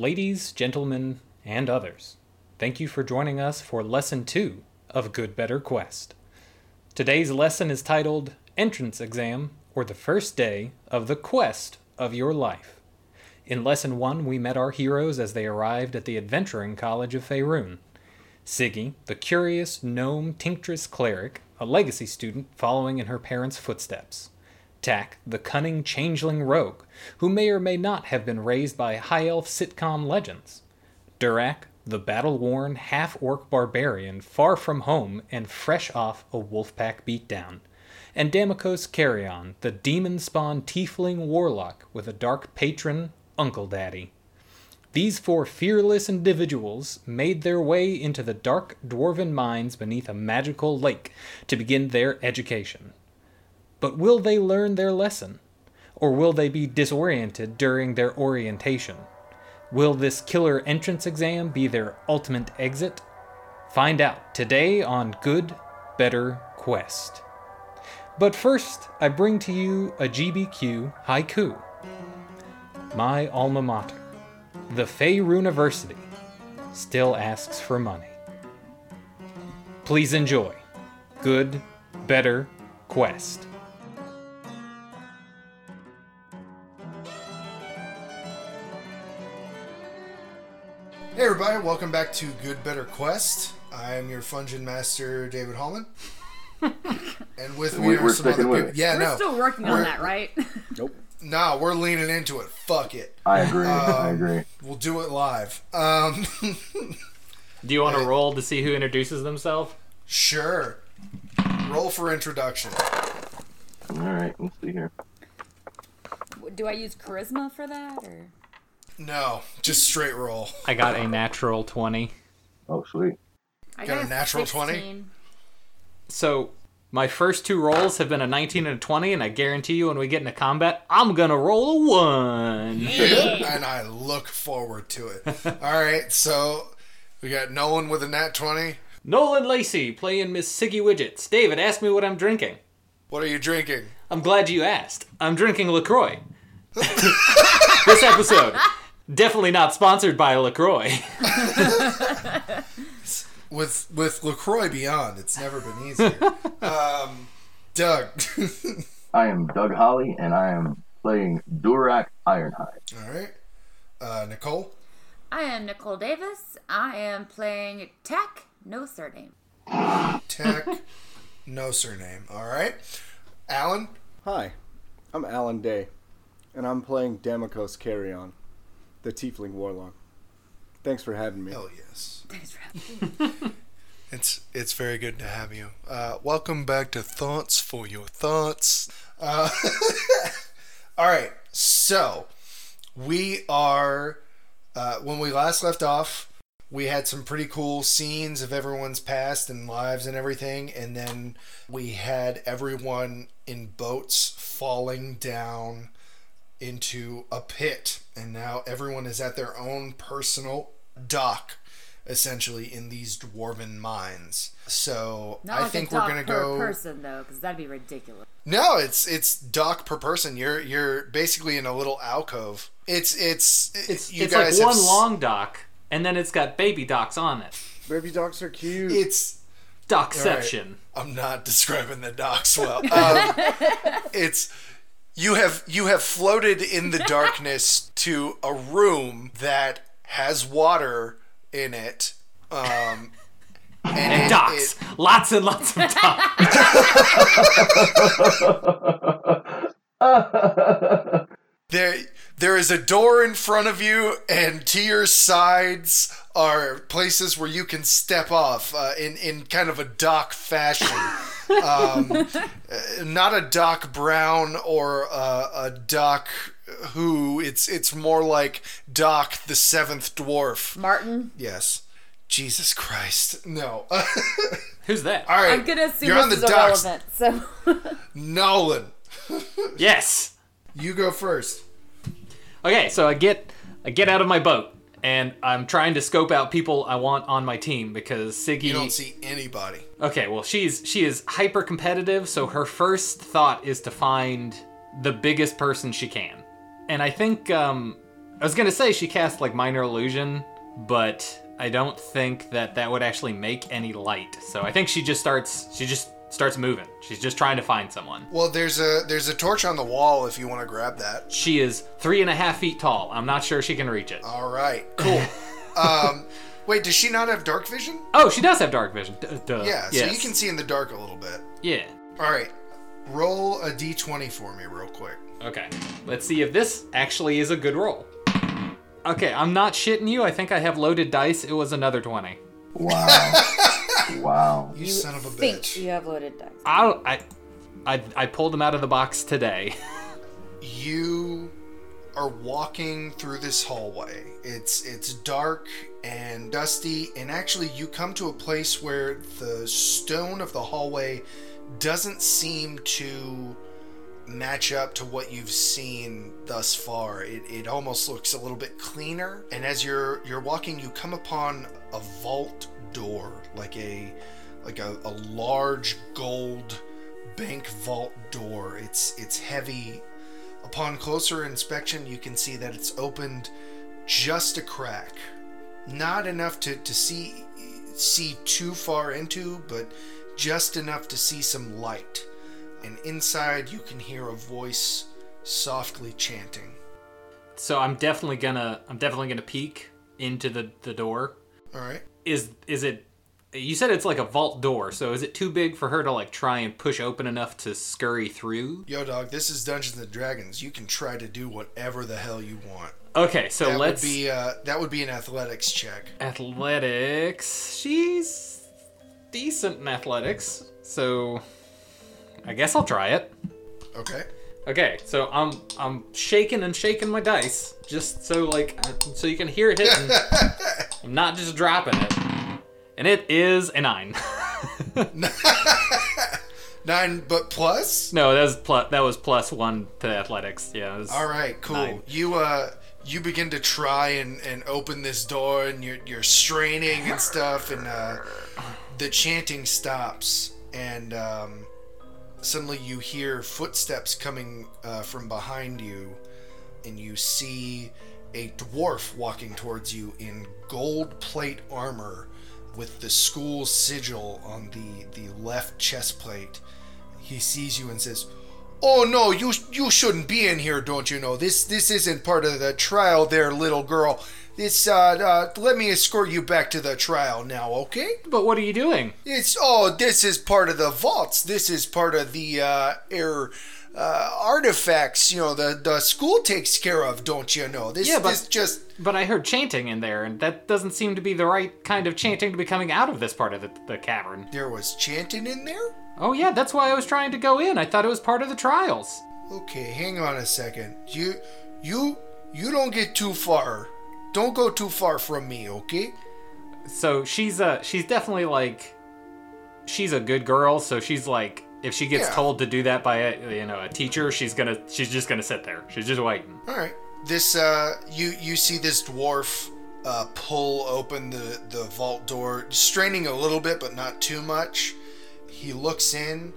ladies, gentlemen, and others. Thank you for joining us for Lesson 2 of Good Better Quest. Today's lesson is titled Entrance Exam or the First Day of the Quest of Your Life. In Lesson 1, we met our heroes as they arrived at the Adventuring College of Faerun. Siggy, the curious gnome tinctress cleric, a legacy student following in her parents' footsteps. Tack, the cunning changeling rogue, who may or may not have been raised by high elf sitcom legends. Durak, the battle worn half orc barbarian, far from home and fresh off a wolfpack beatdown. And Damokos Carrion, the demon spawned tiefling warlock with a dark patron, Uncle Daddy. These four fearless individuals made their way into the dark dwarven mines beneath a magical lake to begin their education. But will they learn their lesson? Or will they be disoriented during their orientation? Will this killer entrance exam be their ultimate exit? Find out today on Good, Better Quest. But first, I bring to you a GBQ haiku. My alma mater, the Faerun University, still asks for money. Please enjoy Good, Better Quest. Hey everybody, welcome back to Good Better Quest. I am your Fungin Master, David Hallman. and with me We- are we're some other people. it. Yeah, We're no. still working on We're- that, right? Nope. No, we're leaning into it. Fuck it. I agree. I Um, agree. We'll do it live. Um, Do you want to roll to see who introduces themselves? sure. Roll for introduction. All right, let's see here. Do I use charisma for that, or No, just straight roll. I got a natural 20. Oh, sweet. I Got a natural 20? So, my first two rolls have been a 19 and a 20, and I guarantee you when we get into combat, I'm gonna roll a 1. and I look forward to it. All right, so we got Nolan with a nat 20. Nolan Lacy playing Miss Siggy Widgets. David, ask me what I'm drinking. What are you drinking? I'm glad you asked. I'm drinking LaCroix. this episode, definitely not sponsored by LaCroix. With with LaCroix Beyond, it's never been easier. um, Doug. I am Doug Holley, and I am playing Durak Ironhide. All right. Uh, Nicole. I am Nicole Davis. I am playing Tech, no surname. Tech. no surname. All right. Allen. Hi, I'm Allen Day, and I'm playing Damokos Carrion, the Tiefling Warlock. Thanks for having me. Hell yes. Thanks for having me. It's it's very good to have you. Uh, welcome back to Thoughts for Your Thoughts. Uh, all right, so we are uh, when we last left off, we had some pretty cool scenes of everyone's past and lives and everything, and then we had everyone in boats falling down into a pit, and now everyone is at their own personal dock essentially in these dwarven mines. So Not I like think a we're gonna go per go. person though, because that'd be ridiculous. No, it's it's dock per person. You're you're basically in a little alcove. It's it's It's, you it's like guys have one s- long dock, and then it's got baby docks on it. Baby docks are cute. It's Dockception. I'm not describing the docks well. Um, it's you have you have floated in the darkness to a room that has water in it. Um, and And it- docks. it- Lots and lots of docks. There, there is a door in front of you, and to your sides are places where you can step off uh, in in kind of a dock fashion. Um, uh, not a Doc Brown or a, a Doc Who. It's it's more like Doc the Seventh Dwarf. Martin, Yes. Jesus Christ. No. Who's that? All right. I'm gonna assume You're on the is docks. So Nolan, Yes. you go first. Okay, so I get I get out of my boat and I'm trying to scope out people I want on my team because Siggy. You don't see anybody. Okay, well she's she is hyper competitive, so her first thought is to find the biggest person she can. And I think um I was gonna say she cast like minor illusion, but I don't think that that would actually make any light. So I think she just starts. She just starts moving. She's just trying to find someone. Well, there's a there's a torch on the wall if you want to grab that. She is three and a half feet tall. I'm not sure she can reach it. All right, cool. um, wait, does she not have dark vision? Oh, she does have dark vision. D- duh. Yeah, so Yes. you can see in the dark a little bit. Yeah. All right, roll a d20 for me real quick. Okay. Let's see if this actually is a good roll. Okay, I'm not shitting you. I think I have loaded dice. It was another 20. Wow. wow. You, son of a think bitch. you have loaded dice. I, I, I, I pulled them out of the box today. you are walking through this hallway. It's it's dark and dusty, and actually you come to a place where the stone of the hallway doesn't seem to match up to what you've seen thus far. It, it almost looks a little bit cleaner. And as you're you're walking, you come upon a vault door, like a like a, a large gold bank vault door. It's it's heavy. Upon closer inspection, you can see that it's opened just a crack. Not enough to, to see see too far into, but just enough to see some light. And inside you can hear a voice softly chanting. So I'm definitely gonna I'm definitely gonna peek into the the door. All right. Is is it? You said it's like a vault door. So is it too big for her to like try and push open enough to scurry through? Yo, dog, this is Dungeons and Dragons. You can try to do whatever the hell you want. Okay, so That let's would be uh, that would be an athletics check. athletics. She's decent in athletics, so I guess I'll try it. Okay. Okay, so I'm I'm shaking and shaking my dice just so like so you can hear it hitting. I'm not just dropping it, and it is a nine. Nine, but plus. no, that was plus that was plus one to athletics. Yeah. All right, cool. Nine. You uh, you begin to try and, and open this door, and you're you're straining and stuff, and uh, the chanting stops, and um, suddenly you hear footsteps coming uh, from behind you, and you see a dwarf walking towards you in gold plate armor with the school sigil on the the left chest plate. He sees you and says, "Oh no, you you shouldn't be in here, don't you know? This this isn't part of the trial, there, little girl. This uh, uh let me escort you back to the trial now, okay? But what are you doing? It's oh, this is part of the vaults. This is part of the uh air uh, artifacts. You know, the the school takes care of, don't you know? This Yeah, but- this just But I heard chanting in there, and that doesn't seem to be the right kind of chanting to be coming out of this part of the, the cavern. there was chanting in there. Oh yeah, that's why I was trying to go in. I thought it was part of the trials. Okay, hang on a second. You, you, you don't get too far. Don't go too far from me, okay? So she's uh she's definitely like she's a good girl, so she's like if she gets Yeah. told to do that by a you know a teacher, she's gonna she's just gonna sit there. She's just waiting. All right. This, uh, you you see this dwarf uh, pull open the the vault door, straining a little bit, but not too much. He looks in,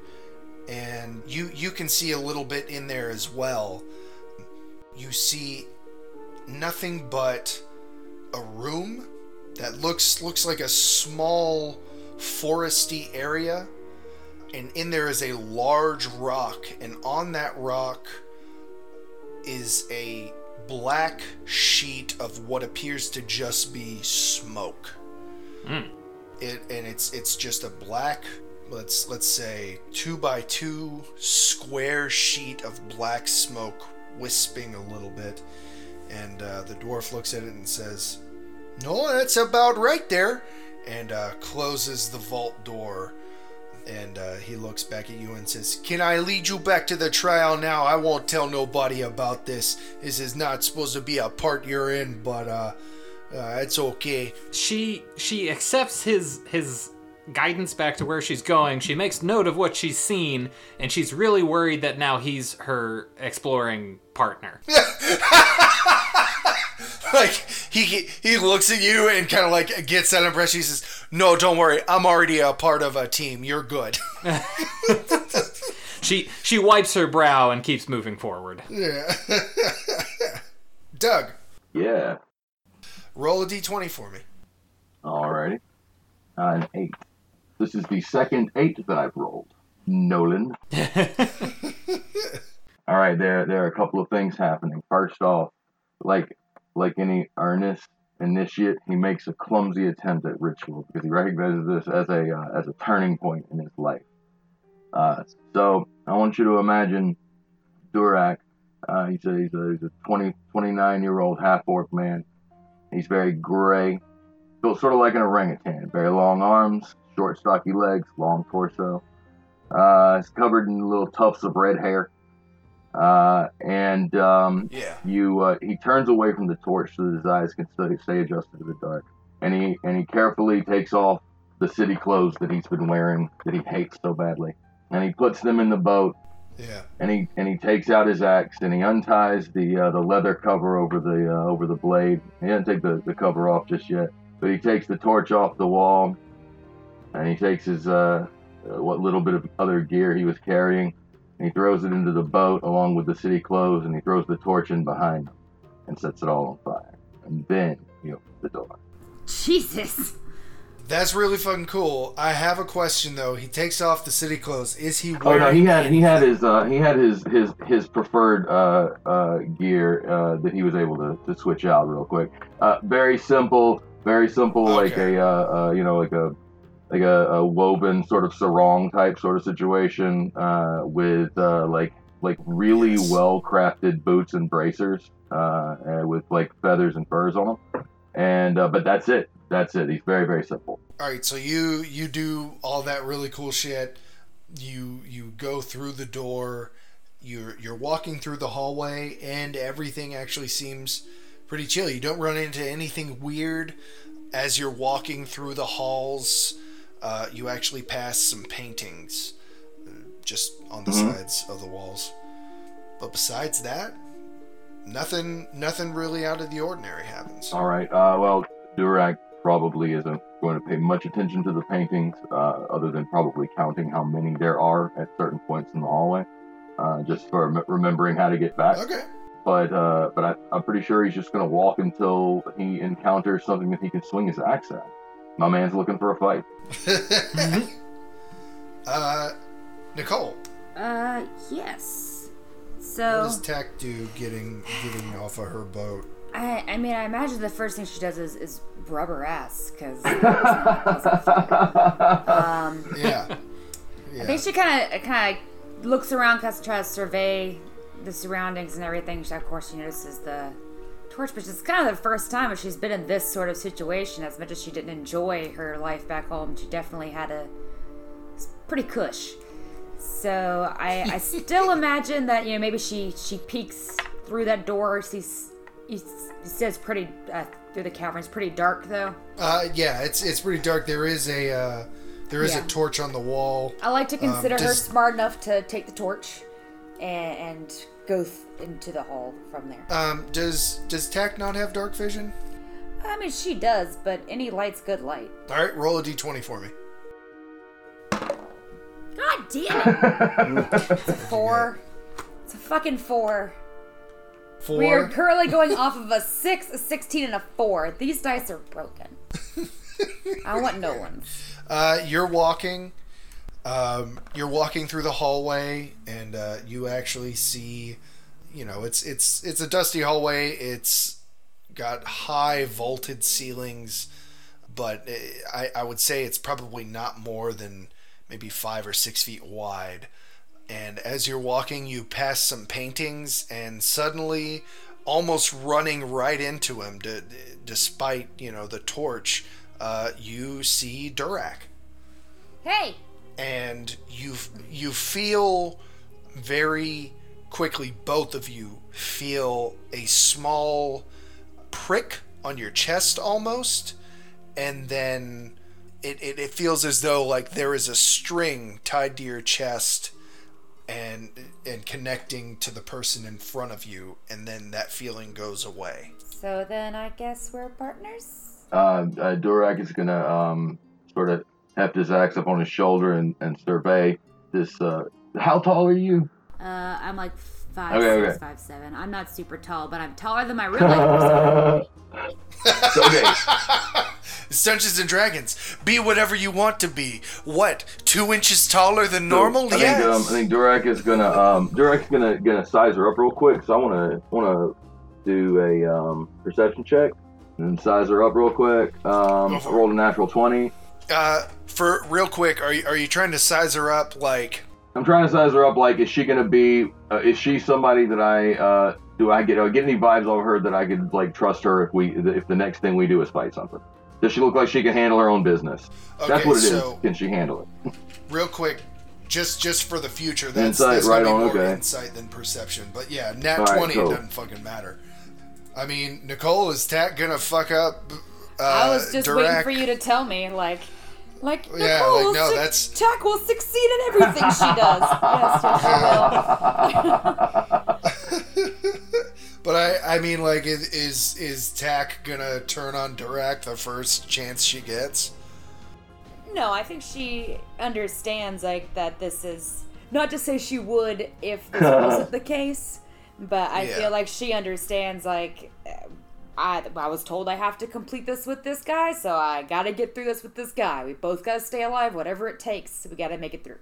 and you you can see a little bit in there as well. You see nothing but a room that looks looks like a small foresty area and in there is a large rock and on that rock is a black sheet of what appears to just be smoke. It and it's it's just a black let's let's say two by two square sheet of black smoke wisping a little bit. And uh, the dwarf looks at it and says no that's about right there and uh, closes the vault door and uh, he looks back at you and says, Can I lead you back to the trial now? I won't tell nobody about this. This is not supposed to be a part you're in, but uh, uh, it's okay. She she accepts his his guidance back to where she's going. She makes note of what she's seen, and she's really worried that now he's her exploring partner. like he he looks at you and kind of like gets that impression. He says, "No, don't worry. I'm already a part of a team. You're good." She she wipes her brow and keeps moving forward. yeah. Doug, Yeah. Roll a d20 for me. Alrighty. Uh, an eight. This is the second eight that I've rolled. Nolan. All right, there there are a couple of things happening. First off, like like any earnest initiate, he makes a clumsy attempt at ritual because he recognizes this as a uh, as a turning point in his life. Uh, so I want you to imagine Durak. Uh, he's a he's a, he's a 20, 29 year old half orc man. He's very gray, built sort of like an orangutan. Very long arms, short stocky legs, long torso. Uh, he's covered in little tufts of red hair. Uh, and um, Yeah. you uh, he turns away from the torch so that his eyes can stay, stay adjusted to the dark and he and he carefully takes off the city clothes that he's been wearing that he hates so badly and he puts them in the boat Yeah. and he and he takes out his axe and he unties the uh, the leather cover over the uh, over the blade he doesn't take the, the cover off just yet but he takes the torch off the wall and he takes his uh, what little bit of other gear he was carrying and he throws it into the boat along with the city clothes and he throws the torch in behind him and sets it all on fire and then he opens the door Jesus. That's really fucking cool. I have a question though. He takes off the city clothes. Is he wearing? Oh wearing? no, he had he had his uh, he had his his his preferred uh, uh, gear uh, that he was able to, to switch out real quick. Uh, very simple, very simple, like a uh, uh, you know like a like a, a woven sort of sarong type sort of situation uh, with uh, like like really Yes. well crafted boots and bracers uh, and with like feathers and furs on them. And uh, but that's it. That's it. He's very very simple. All right, so you you do all that really cool shit. You you go through the door. You're you're walking through the hallway, and everything actually seems pretty chill. You don't run into anything weird as you're walking through the halls. Uh, you actually pass some paintings uh, just on the Mhm. sides of the walls. But besides that, nothing nothing really out of the ordinary happens. All right. Uh, well, Durak probably isn't going to pay much attention to the paintings, uh, other than probably counting how many there are at certain points in the hallway, uh, just for rem- remembering how to get back. Okay. But uh, but I, I'm pretty sure he's just going to walk until he encounters something that he can swing his axe at. My man's looking for a fight. uh, Nicole, Uh, yes. So. what So does Tack do getting getting off of her boat? I, I mean, I imagine the first thing she does is, is rub her ass because um, Yeah. yeah. I think she kind of kind of looks around, kind of tries to survey the surroundings and everything. She, of course, she notices the torch, but it's kind of the first time that she's been in this sort of situation. As much as she didn't enjoy her life back home, she definitely had a it's pretty cush. So I, I still imagine that you know maybe she she peeks through that door, sees. He says pretty uh, through the caverns, pretty dark though. Uh, yeah, it's it's pretty dark. There is a uh, there is Yeah. a torch on the wall. I like to consider her does- smart enough to take the torch and, and go th- into the hall from there. Um, does does Tack not have dark vision? I mean, she does, but any light's good light. All right, roll a d20 for me. God damn it! it's a four. It's a fucking four. Four. We are currently going off of a six, a sixteen, and a four. These dice are broken. I want no ones. Uh, you're walking. Um, you're walking through the hallway, and uh, you actually see, you know, it's it's it's a dusty hallway. It's got high vaulted ceilings, but uh, I I would say it's probably not more than maybe five or six feet wide. And as you're walking, you pass some paintings, and suddenly, almost running right into him, d- despite you know the torch, uh, you see Durak Hey, and you you feel very quickly both of you feel a small prick on your chest almost and then it, it, it feels as though like there is a string tied to your chest and and connecting to the person in front of you and then that feeling goes away so then I guess we're partners. Uh, uh, Durak is gonna um, sort of heft his axe up on his shoulder and, and survey this. Uh, how tall are you? Uh, I'm like five Okay, six, okay. five seven. I'm not super tall, but I'm taller than my real life person. okay. It's Dungeons and Dragons. Be whatever you want to be. What? Two inches taller than normal? I yes. think um, I think Durak is gonna um Durak's gonna gonna size her up real quick. So I wanna wanna do a um perception check and size her up real quick. Um, I rolled a natural twenty. Uh, for real quick, are you are you trying to size her up like? I'm trying to size her up. Like, is she gonna be? Uh, is she somebody that I uh do I get? Do I get any vibes over her that I could like trust her if we if the next thing we do is fight something? Does she look like she can handle her own business? That's what it is. so Can she handle it? real quick, just just for the future, that's, Insight, that's right on, more okay. insight than perception. But yeah, nat All right, twenty, cool. it doesn't fucking matter. I mean, Nicole is Tack gonna fuck up? Uh, I was just waiting for you to tell me, like, like Yeah, Nicole like, will no, suc- that's- Tack will succeed in everything she does. yes, yes, she will. But I, I mean, like, is is, is Tack gonna turn on Durak the first chance she gets? No, I think she understands like that this is not to say she would if this wasn't the case, but I Yeah. feel like she understands like I I was told I have to complete this with this guy, so I got to get through this with this guy. We both got to stay alive whatever it takes. We got to make it through.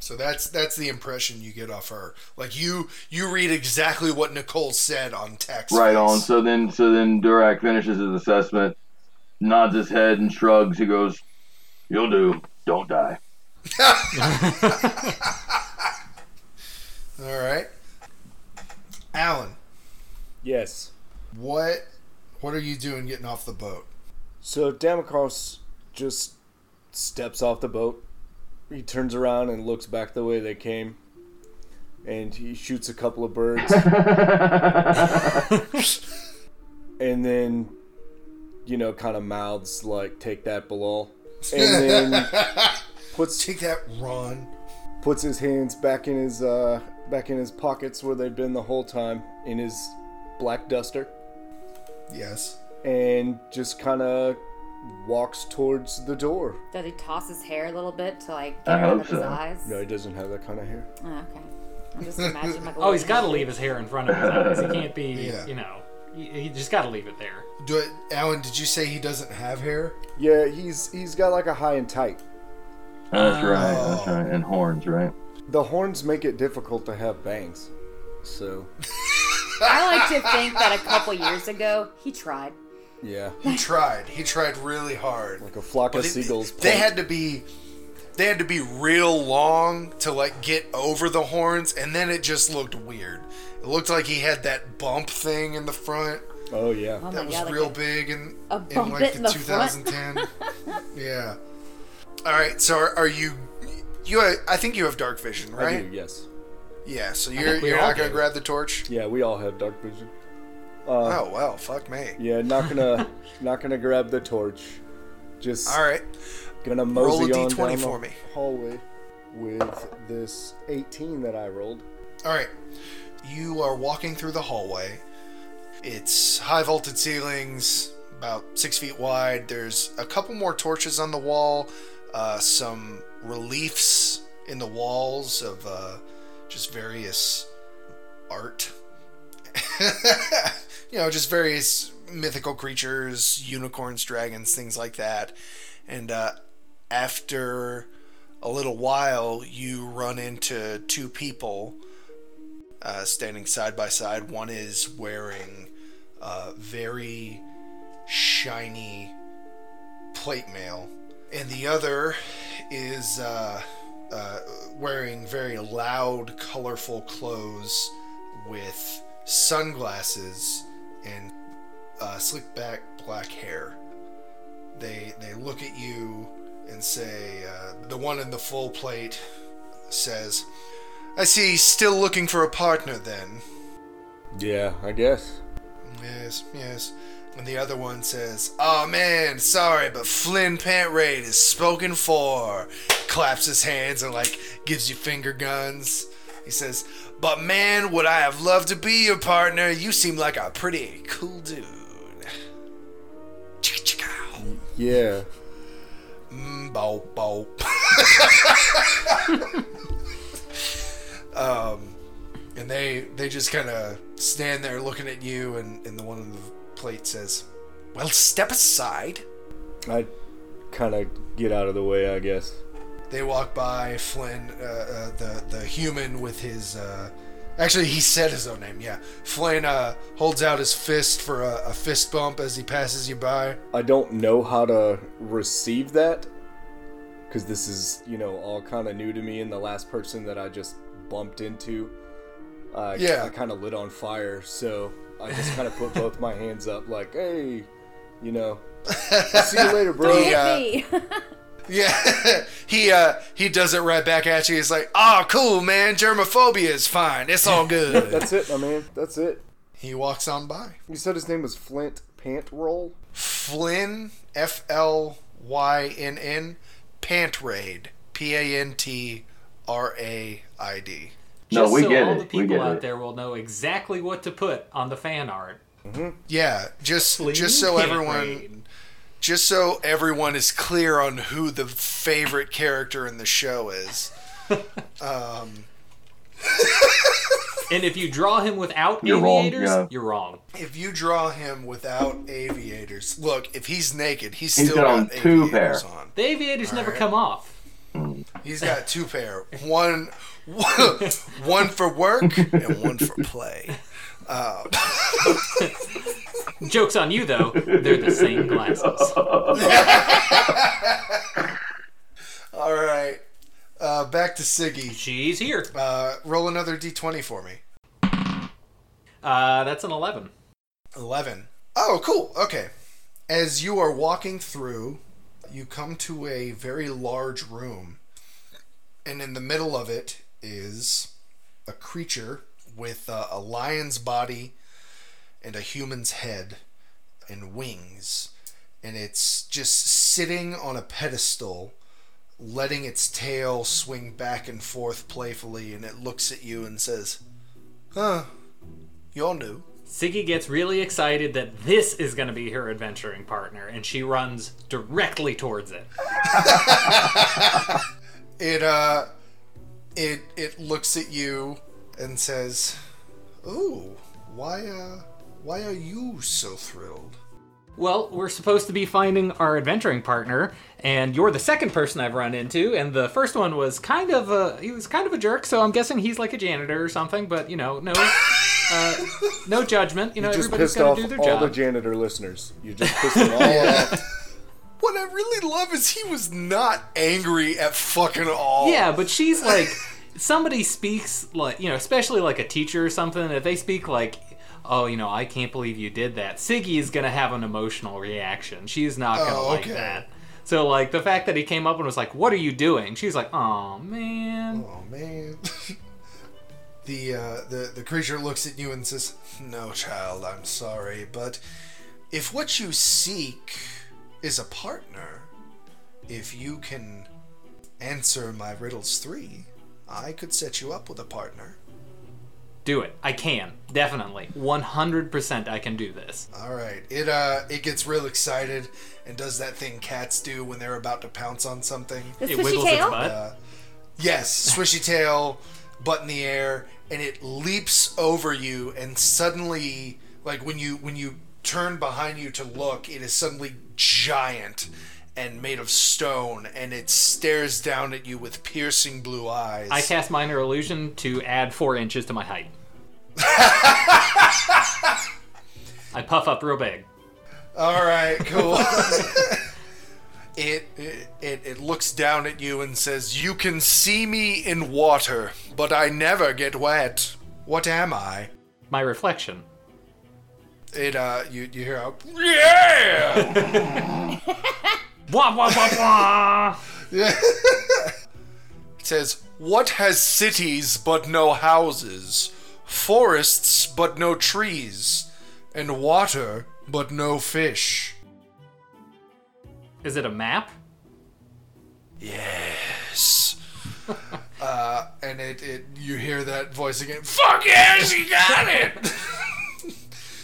So that's that's the impression you get off her. Like you you read exactly what Nicole said on text. Right on. So then, so then Durak finishes his assessment, nods his head and shrugs. He goes, "You'll do. Don't die." All right, Allen, Yes. what what are you doing getting off the boat? So Damokos just steps off the boat. He turns around and looks back the way they came. And he shoots a couple of birds. and then, you know, kind of mouths like, take that, Bilal. And then puts Take that, Ron. puts his hands back in his uh back in his pockets where they've been the whole time in his black duster Yes. and just kind of walks towards the door. Does he toss his hair a little bit to like I get out hope of his so. eyes? No, he doesn't have that kind of hair. Oh, okay. I'm just imagining like. a Oh, he's little- got to leave his hair in front of his eyes. He can't be, Yeah. you know, he, he just got to leave it there. Do it, Allen? Did you say he doesn't have hair? Yeah, he's he's got like a high and tight. That's oh. right. That's right. And horns, right? The horns make it difficult to have bangs. So, I like to think that a couple years ago he tried. yeah, He tried. He tried really hard. like a flock of it- seagulls. They point. had to be they had to be real long to like get over the horns and then it just looked weird. It looked like he had that bump thing in the front Oh yeah. Oh my that was god, like real a- big in, a in like it the in the front. 2010. yeah. All right, so are, are you you I think you have dark vision, I right? do, yes. Yeah, so you're you're not going to do. grab the torch? Yeah, we all have dark vision. Uh, Oh, well, fuck me. Yeah, not gonna not gonna grab the torch. Just All right. gonna roll a mosey on D20 down for the me. hallway with this 18 that I rolled. All right. You are walking through the hallway. It's high vaulted ceilings, about six feet wide. There's a couple more torches on the wall, uh, some reliefs in the walls of uh, just various art. you know, just various mythical creatures, unicorns, dragons, things like that. And uh, after a little while, you run into two people uh, standing side by side. One is wearing uh, very shiny plate mail, and the other is uh, wearing very loud, colorful clothes with sunglasses and uh, slick back black hair. They they look at you and say, uh, the one in the full plate says, I see, still looking for a partner then. Yeah, I guess. Yes, yes. And the other one says, Oh man, sorry, but Flynn Pantraid is spoken for. Claps his hands and like gives you finger guns. He says, But man, would I have loved to be your partner? You seem like a pretty cool dude. Chicka chicka. Yeah. Mm, bow, bow. um, and they they just kind of stand there looking at you, and and the one on the plate says, "Well, step aside." I kind of get out of the way, I guess. They walk by Flynn, uh, uh, the the human with his. Uh, actually, he said his own name. Yeah, Flynn uh, holds out his fist for a, a fist bump as he passes you by. I don't know how to receive that because this is, you know, all kind of new to me. And the last person that I just bumped into, uh, Yeah. I kind of lit on fire. So I just kind of put both my hands up, like, hey, you know, see you later, bro. Yeah. Hit me. Yeah, he uh he does it right back at you. He's like, "Oh, cool, man. Germophobia is fine. It's all good." That's it, my man. That's it. he walks on by. You said his name was Flint Pant Roll. Flynn, F L Y N N, Pant Raid, P A N T R A I D. No, Just we so get all it. the people out it. there will know exactly what to put on the fan art. Yeah, just Flynn just so everyone Raid. just so everyone is clear on who the favorite character in the show is. um, And if you draw him without You're wrong, aviators, yeah. you're wrong. if you draw him without aviators, look, if he's naked, he's He's still got got two aviators pair. on. The aviators never right. come off. He's got two pair. One one for work and one for play. Joke's on you, though. They're the same glasses. All right. Uh, back to Siggy. She's here. Uh, roll another d20 for me. Uh, that's an 11. 11. Oh, cool. Okay. As you are walking through, you come to a very large room. And in the middle of it is a creature with uh, a lion's body and a human's head and wings. And it's just sitting on a pedestal, letting its tail swing back and forth playfully. And it looks at you and says, Huh, you're new. Siggy gets really excited that this is going to be her adventuring partner, and she runs directly towards it. it uh it it looks at you and says oh why uh why are you so thrilled Well, we're supposed to be finding our adventuring partner, and you're the second person I've run into, and the first one was kind of a he was kind of a jerk, so I'm guessing he's like a janitor or something. But you know, no, uh, no judgment. You know, Just everybody's pissed got off to do their all job. the janitor listeners. You just pissed them all off. What i really love is he was not angry at fucking all Yeah, but she's like somebody speaks like you know, especially like a teacher or something. If they speak like, "Oh, you know, I can't believe you did that," Siggy is gonna have an emotional reaction. She's not gonna Oh, like that. So like the fact that he came up and was like, "What are you doing?" She's like, "Oh man." oh man the uh the the creature looks at you and says no child i'm sorry but if what you seek is a partner if you can answer my riddles three i could set you up with a partner Do it. I can. Definitely. 100% I can do this. All right. It uh it gets real excited and does that thing cats do when they're about to pounce on something. The It swishy wiggles its butt. Uh, yes, swishy tail, butt in the air, and it leaps over you and suddenly like when you when you turn behind you to look, it is suddenly giant and made of stone and it stares down at you with piercing blue eyes. I cast minor illusion to add four inches to my height. I puff up real big. All right, cool. it, it it it looks down at you and says, "You can see me in water, but I never get wet. What am I?" My reflection. It uh, you you hear a yeah. Wah wah wah wah. It says, "What has cities but no houses, forests but no trees, and water but no fish?" Is it a map? Yes. uh, and it, it you hear that voice again. Fuck yeah, she got it.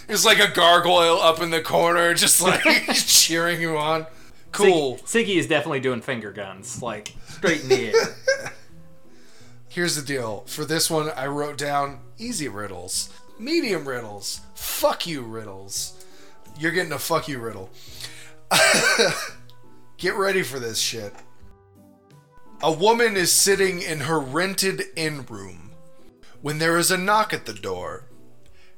it's like a gargoyle up in the corner, just like cheering you on. Cool. Sig- Siggy is definitely doing finger guns, like straight in the air. here's the deal. For this one, I wrote down easy riddles, medium riddles, fuck you riddles. You're getting a fuck you riddle. Get ready for this shit. A woman is sitting in her rented inn room when there is a knock at the door.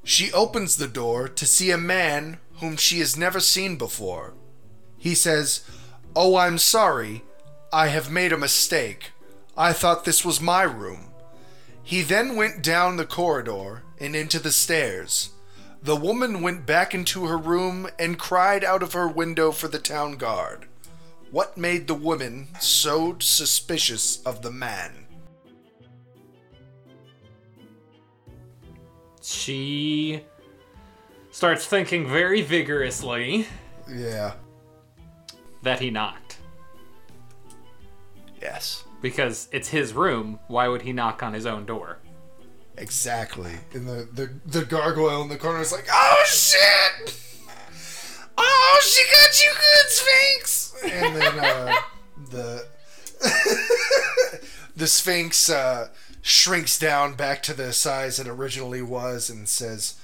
She opens the door to see a man whom she has never seen before. He says, Oh, I'm sorry. I have made a mistake. I thought this was my room. He then went down the corridor and into the stairs. The woman went back into her room and cried out of her window for the town guard. What made the woman so suspicious of the man? She starts thinking very vigorously Yeah. that he knocked. Yes. Because it's his room, why would he knock on his own door? Exactly. And the, the, the gargoyle in the corner is like, oh shit! Oh, she got you good, Sphinx! And then uh, the the Sphinx uh, shrinks down back to the size it originally was and says,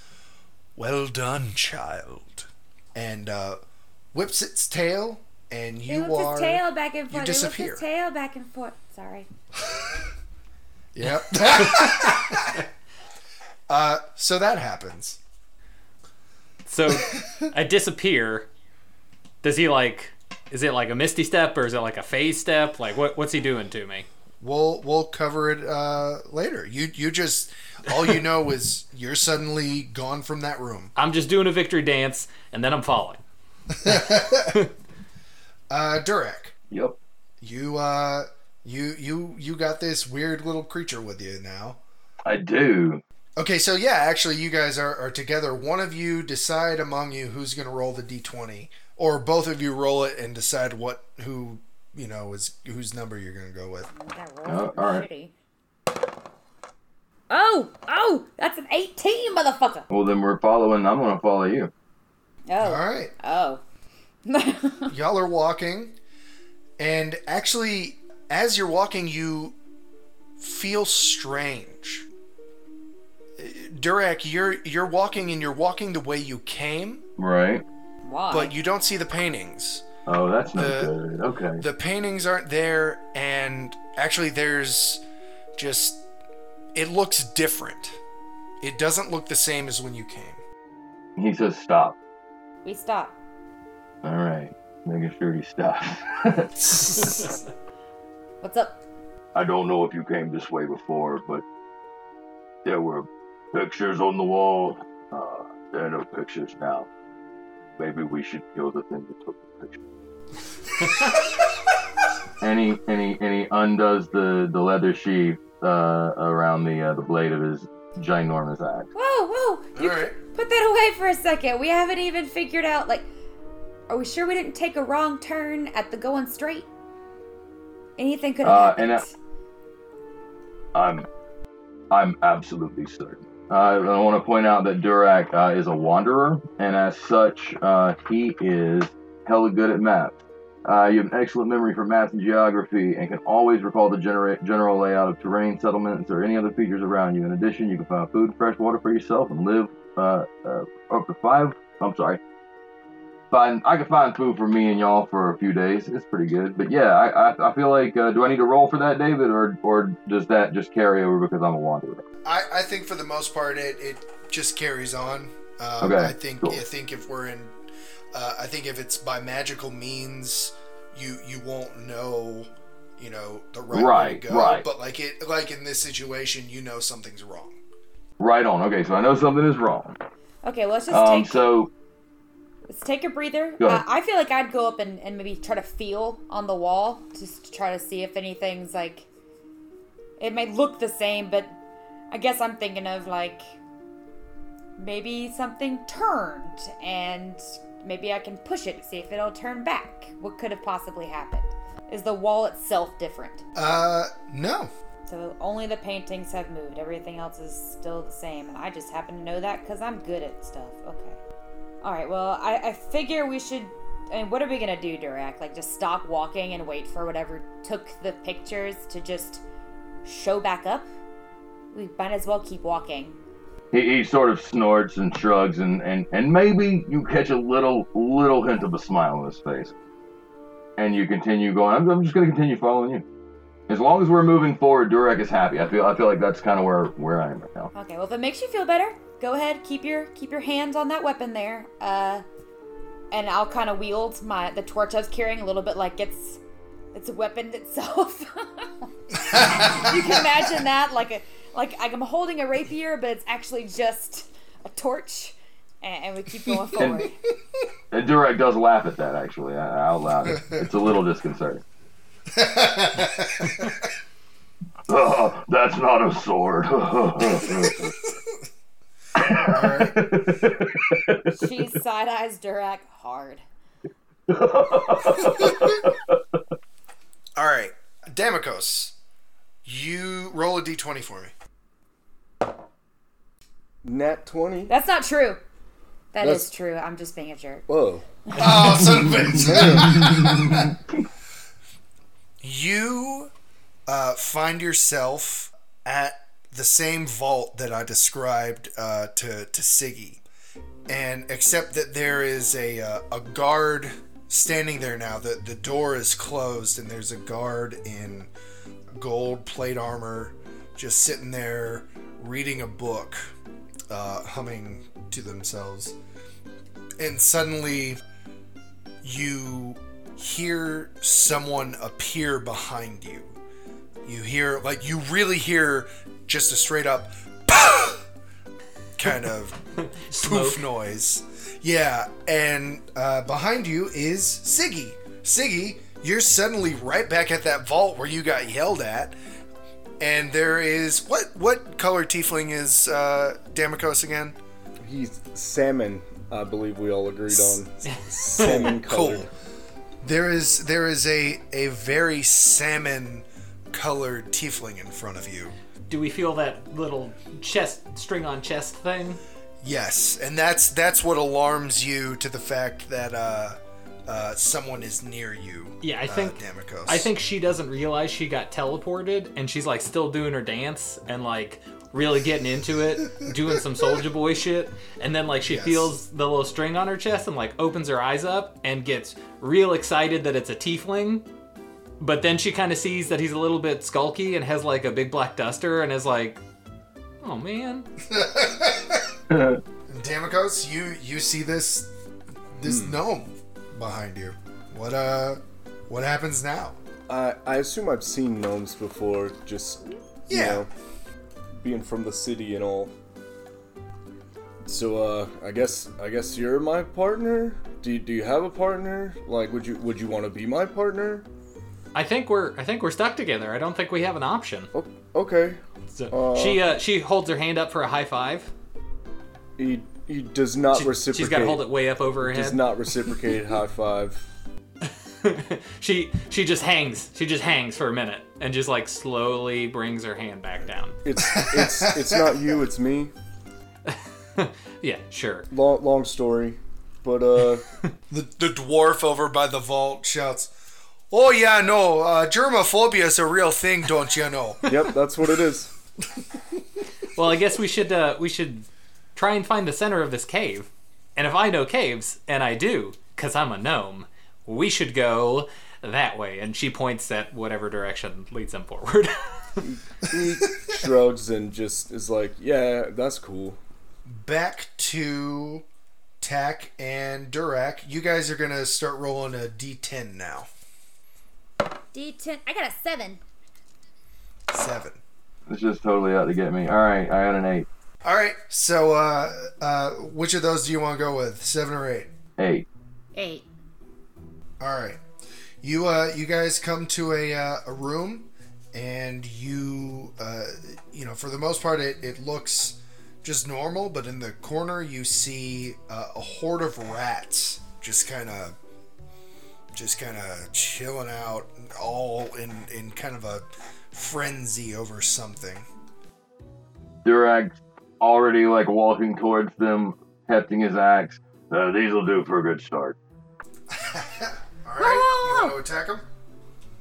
Well done, child. And uh, whips its tail, and He you whips are. his tail back and forth. He whips disappear. his tail back and forth. Sorry. Yep. uh, so that happens. So I disappear. Does he like is it like a misty step or is it like a phase step? Like what what's he doing to me? We'll we'll cover it uh, later. You you just all you know is you're suddenly gone from that room. I'm just doing a victory dance and then I'm falling. Uh, Durak, Yep. you uh you you you got this weird little creature with you now. I do. Okay, so yeah, actually, you guys are, are together. One of you decide among you who's going to roll the d20, or both of you roll it and decide what who you know is whose number you're going to go with. That Oh, all right. shitty. Oh, oh, that's an 18, motherfucker. Well, then we're following. I'm going to follow you. Oh, All right, oh. y'all are walking, and actually, as you're walking, you feel strange. Uh, Durak, you're you're walking and you're walking the way you came, Right. Why? but you don't see the paintings. Oh, that's not The- good. Okay. the paintings aren't there and actually there's just it looks different it doesn't look the same as when you came He says stop. we stop. All right. Making sure he stops. What's up? I don't know if you came this way before, but there were pictures on the wall. Uh, there are no pictures now. Maybe we should kill the thing that took the picture. and he and he and he undoes the the leather sheath uh, around the uh, the blade of his ginormous axe. Whoa, whoa. You All right. put that away for a second. We haven't even figured out, like, are we sure we didn't take a wrong turn at the going straight? Anything could have Uh, happened. and, uh, I'm I'm absolutely certain. Uh, I want to point out that Durak uh, is a wanderer, and as such, uh, he is hella good at math. Uh, you have an excellent memory for math and geography, and can always recall the genera- general layout of terrain, settlements, or any other features around you. In addition, you can find food and fresh water for yourself, and live uh, uh, up to five. I'm sorry. Find, I can find food for me and y'all for a few days. It's pretty good. But yeah, I, I, I feel like, uh, do I need to roll for that, David, or or does that just carry over because I'm a wanderer? I, I think for the most part it, it just carries on um, Okay, i think cool. i think if we're in uh, i think if it's by magical means you you won't know you know the right, way Right, to go right. but like it like in this situation you know something's wrong Right on. Okay, so I know something is wrong. okay, let's just Um, take so let's take a breather. Go Uh. I feel like I'd go up and, and maybe try to feel on the wall just to try to see if anything's like. It may look the same, but I guess I'm thinking of like maybe something turned and maybe I can push it, see if it'll turn back. What could have possibly happened? Is the wall itself different? uh no So only the paintings have moved. Everything else is still the same, and I just happen to know that because I'm good at stuff. Okay. All right. Well, I, I figure we should. I mean, what are we gonna do, Durak? Like, just stop walking and wait for whatever took the pictures to just show back up, we might as well keep walking. He, he sort of snorts and shrugs, and, and, and maybe you catch a little little hint of a smile on his face. And you continue going. I'm, I'm just going to continue following you. As long as we're moving forward, Durak is happy. I feel I feel like that's kind of where where I am right now. Okay, well if it makes you feel better, go ahead, keep your keep your hands on that weapon there. Uh and I'll kind of wield my the torch I was carrying a little bit like it's it's a weapon itself. you can imagine that like a like I'm holding a rapier, but it's actually just a torch, and, and we keep going forward. And Durak does laugh at that actually uh, out loud. It's a little disconcerting. oh, that's not a sword. she side eyes Durak hard. All right, Damikos, you roll a d20 for me. Nat 20? That's not true. That is That's- true. I'm just being a jerk. Whoa. Oh, son of a bitch. you uh, find yourself at the same vault that I described uh, to to Siggy, and except that there is a uh, a guard standing there now. The the door is closed, and there's a guard in gold plate armor just sitting there reading a book, uh, humming to themselves, and suddenly you hear someone appear behind you. You hear, like, you really hear just a straight up kind of poof noise. Yeah, and uh, behind you is Siggy. Siggy, you're suddenly right back at that vault where you got yelled at. And there is what what color tiefling is uh, Damikos again? He's salmon, I believe we all agreed on. salmon colored. Cool. There is there is a a very salmon colored tiefling in front of you. Do we feel that little chest string on chest thing? Yes, and that's that's what alarms you to the fact that uh, uh, someone is near you. Yeah, I uh, think Damikos. I think she doesn't realize she got teleported and she's like still doing her dance and like really getting into it, doing some soldier boy shit, and then like she Yes. feels the little string on her chest and like opens her eyes up and gets real excited that it's a tiefling. But then she kind of sees that he's a little bit skulky and has like a big black duster and is like, "Oh man." Damikos, you you see this this Hmm. gnome behind you. What uh what happens now? I, I assume I've seen gnomes before, just, you Yeah. know, being from the city and all. So, uh, I guess, I guess you're my partner? Do you, do you have a partner? Like, would you, would you want to be my partner? I think we're I think we're stuck together. I don't think we have an option. Oh, okay. So Uh, she uh she holds her hand up for a high five. He, he does not She, reciprocate. she's got to hold it way up over her Does head. not reciprocate high five. she she just hangs. She just hangs for a minute and just like slowly brings her hand back down. It's, it's, it's not you, it's me. Yeah, sure. Long, long story, but uh, The the dwarf over by the vault shouts, "Oh yeah, no, uh, germophobia is a real thing, don't you know?" yep, that's what it is. Well, I guess we should uh we should try and find the center of this cave. And if I know caves, and I do, cuz I'm a gnome, we should go that way. And she points at whatever direction leads them forward. He shrugs and just is like, "Yeah, that's cool." Back to Tack and Durak. You guys are gonna start rolling a d10 now. D10. I got a seven. Seven. It's just totally out to get me. All right, I got an eight. All right. So, uh, uh, which of those do you want to go with? Seven or eight? Eight. Eight. All right. You uh, you guys come to a uh, a room, and you uh, you know for the most part it, it looks just normal, but in the corner you see uh, a horde of rats just kind of just kind of chilling out, all in in kind of a frenzy over something. Durak already like walking towards them, hefting his axe. Uh, these will do for a good start. All right, you want to attack them?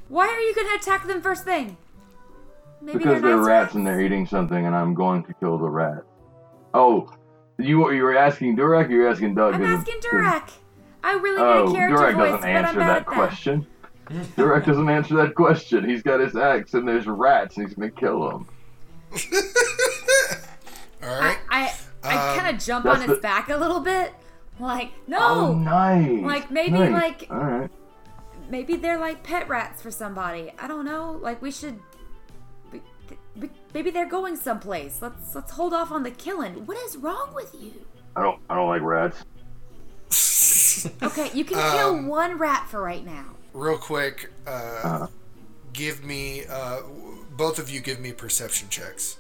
Why are you gonna attack them first thing? maybe because they're they're nice rats and they're eating something, and I'm going to kill the rat. Oh, you you were asking Durak? You're asking Doug? I'm 'Cause- asking 'cause- Durak. I really Oh, need a character Durak voice, doesn't but I'm answer bad that at that. question. Durak doesn't answer that question. He's got his axe, and there's rats, and he's gonna kill them. All I right. I, I Um, kind of jump on his the- back a little bit, like no, Oh, nice. Like, maybe, Nice. like- All right. maybe they're like pet rats for somebody. I don't know. Like we should. we- we- Maybe they're going someplace. Let's let's hold off on the killing. What is wrong with you? I don't. I don't like rats. Okay, you can Um, kill one rat for right now. Real quick, uh, Uh, give me uh, both of you give me perception checks.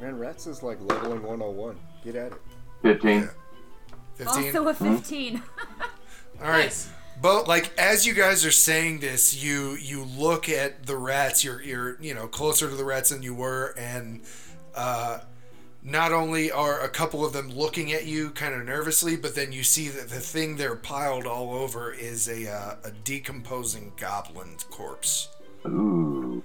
Man, rats is like leveling 101. Get at it. Fifteen. Fifteen. Also a fifteen. All right. But like as you guys are saying this, you you look at the rats. You're you're you know closer to the rats than you were, and uh, not only are a couple of them looking at you kind of nervously, but then you see that the thing they're piled all over is a uh, a decomposing goblin corpse. Ooh.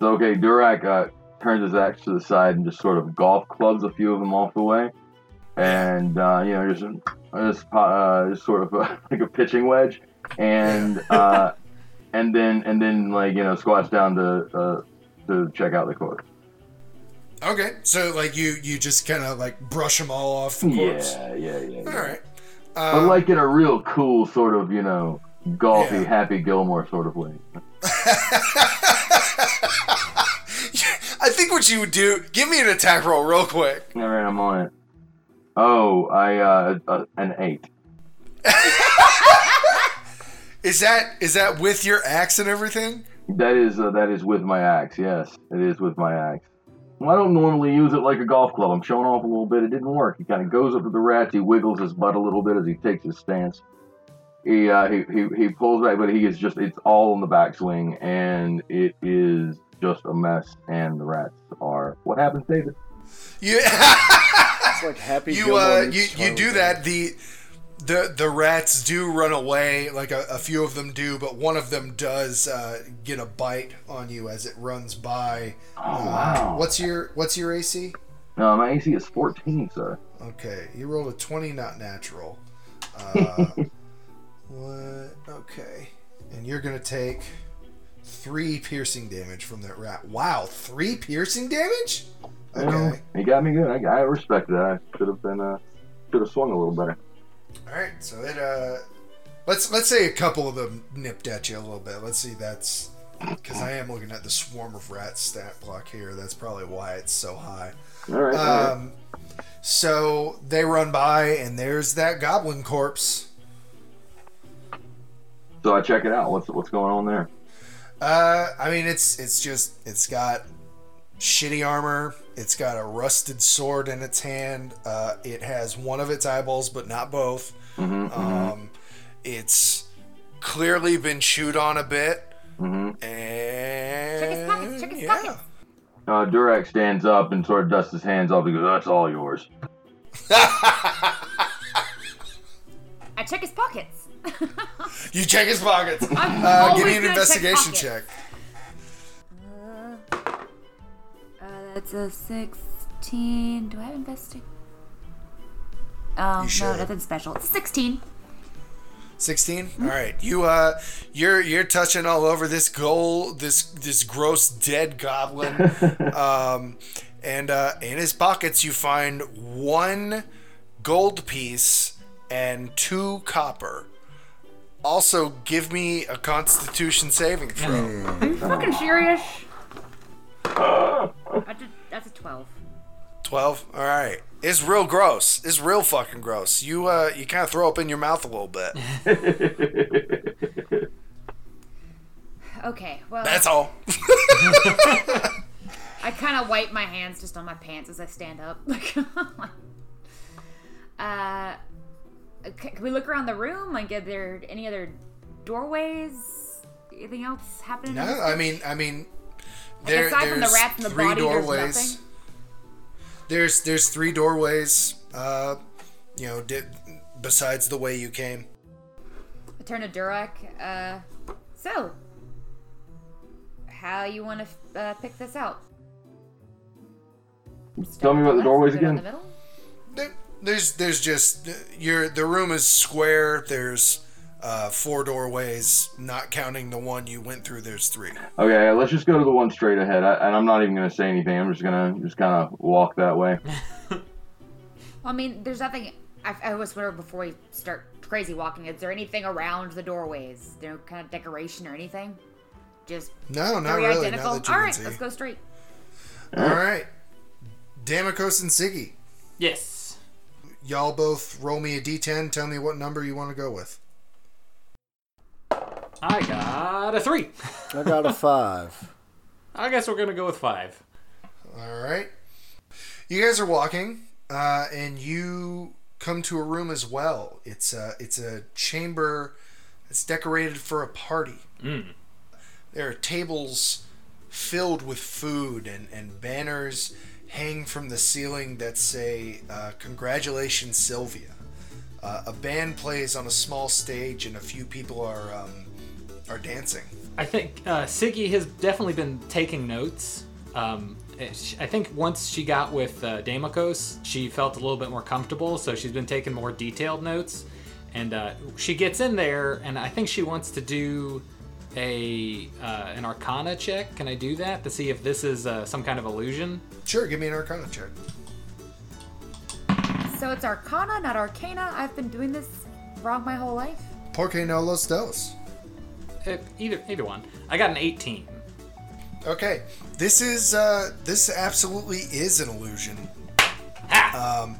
So okay, Durak uh, turns his axe to the side and just sort of golf clubs a few of them off the way, and uh, you know just just, uh, just sort of uh, like a pitching wedge, and uh, and then and then like you know squats down to uh, to check out the corpse. Okay, so like you you just kind of like brush them all off the corpse. Yeah, yeah, yeah. All yeah. right. But Um, like in a real cool sort of you know golfy Yeah. Happy Gilmore sort of way. I think what you would do. Give me an attack roll real quick. All right, I'm on it. Oh, I uh, uh an eight. Is that is that with your axe and everything? That is uh, that is with my axe. Yes, it is with my axe. Well, I don't normally use it like a golf club. I'm showing off a little bit. It didn't work. He kind of goes up to the rats. He wiggles his butt a little bit as he takes his stance. He uh, he, he he pulls back, but he is just it's all in the backswing, and it is just a mess. And the rats are what happens, David? You It's like Happy you Gilmore uh you you do that. The the the rats do run away. Like a, a few of them do, but one of them does uh, get a bite on you as it runs by. Oh Uh, wow! What's your what's your AC? No, my AC is 14, sir. Okay, you rolled a twenty, not natural. Uh, what? Okay, and you're gonna take three piercing damage from that rat. Wow, three piercing damage. You know, Okay. he got me good. I, I respect that. I should have been uh should have swung a little better. All right, so it uh, let's let's say a couple of them nipped at you a little bit. Let's see, that's because I am looking at the swarm of rats stat block here. That's probably why it's so high. All right. all right. Um, so they run by, and there's that goblin corpse. So I check it out. What's what's going on there? Uh, I mean, it's it's just it's got shitty armor. It's got a rusted sword in its hand. Uh, it has one of its eyeballs, but not both. Mm-hmm, Um, it's clearly been chewed on a bit. mm-hmm. And Check his pockets, check his yeah. pockets. Uh, Durak stands up and sort of dusts his hands off. He goes, "That's all yours." I check his pockets. You check his pockets. I'm Uh, give me an gonna check investigation check. Uh, uh, that's a 16. Do I have investig? Oh, You no, should. nothing special. It's 16. 16 all right you uh you're you're touching all over this gold this this gross dead goblin um and uh in his pockets you find one gold piece and two copper also give me a constitution saving throw. Are you fucking serious? I did, that's a 12. 12 all right it's real gross. It's real fucking gross. You uh you kind of throw up in your mouth a little bit. Okay, well, that's all. I kind of wipe my hands just on my pants as I stand up. uh, c- can we look around the room? Like, are there any other doorways? Anything else happening? no i mean i mean there, aside from the there's rats and the three body, there's doorways nothing? There's there's three doorways. Uh, you know, di- besides the way you came. I turn to Durak. Uh, so, how you want to uh, pick this out. Tell me about the doorways go down again. The middle? There- There's there's just your the room is square. There's uh, four doorways, not counting the one you went through. There's three. Okay, let's just go to the one straight ahead. I, and I'm not even gonna say anything. I'm just gonna just kind of walk that way. well, I mean, there's nothing. I, I was wondering before we start crazy walking. Is there anything around the doorways? Is there kind of decoration or anything? Just No, not very really. identical. Not that you All see. let's go straight. All right, Damikos and Siggy, Yes. Y'all both roll me a d10. Tell me what number you want to go with. I got a three. I got a five. I guess we're gonna go with five. All right. You guys are walking, uh, and you come to a room as well. It's a it's a chamber. It's decorated for a party. There are tables filled with food and, and banners hang from the ceiling that say uh, "Congratulations, Sylvia." Uh, a band plays on a small stage, and a few people are um, are dancing. I think uh, Siggy has definitely been taking notes. Um, I think once she got with uh, she felt a little bit more comfortable, so she's been taking more detailed notes. And uh, she gets in there, and I think she wants to do a uh, an Arcana check. Can I do that to see if this is uh, some kind of illusion? Sure, give me an Arcana check. So it's Arcana, not Arcana. I've been doing this wrong my whole life. Porque no los dos. Uh, either either one. I got an 18. Okay, this is uh, this absolutely is an illusion. Um,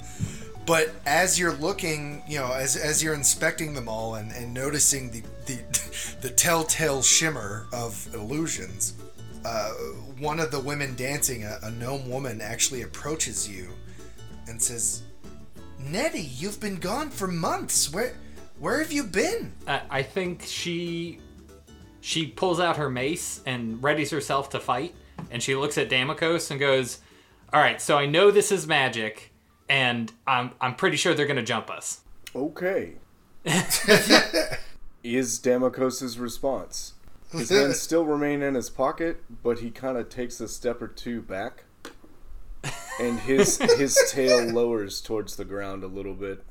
but as you're looking, you know, as as you're inspecting them all and, and noticing the, the the telltale shimmer of illusions, uh, one of the women dancing, a, a gnome woman, actually approaches you and says, "Nettie, you've been gone for months. Where where have you been?" Uh, I think she she pulls out her mace and readies herself to fight, and she looks at Damikos and goes, "All right, so I know this is magic, and I'm I'm pretty sure they're gonna jump us." Okay. is Damikos' response. His hands still remain in his pocket, but he kind of takes a step or two back. And his his tail lowers towards the ground a little bit.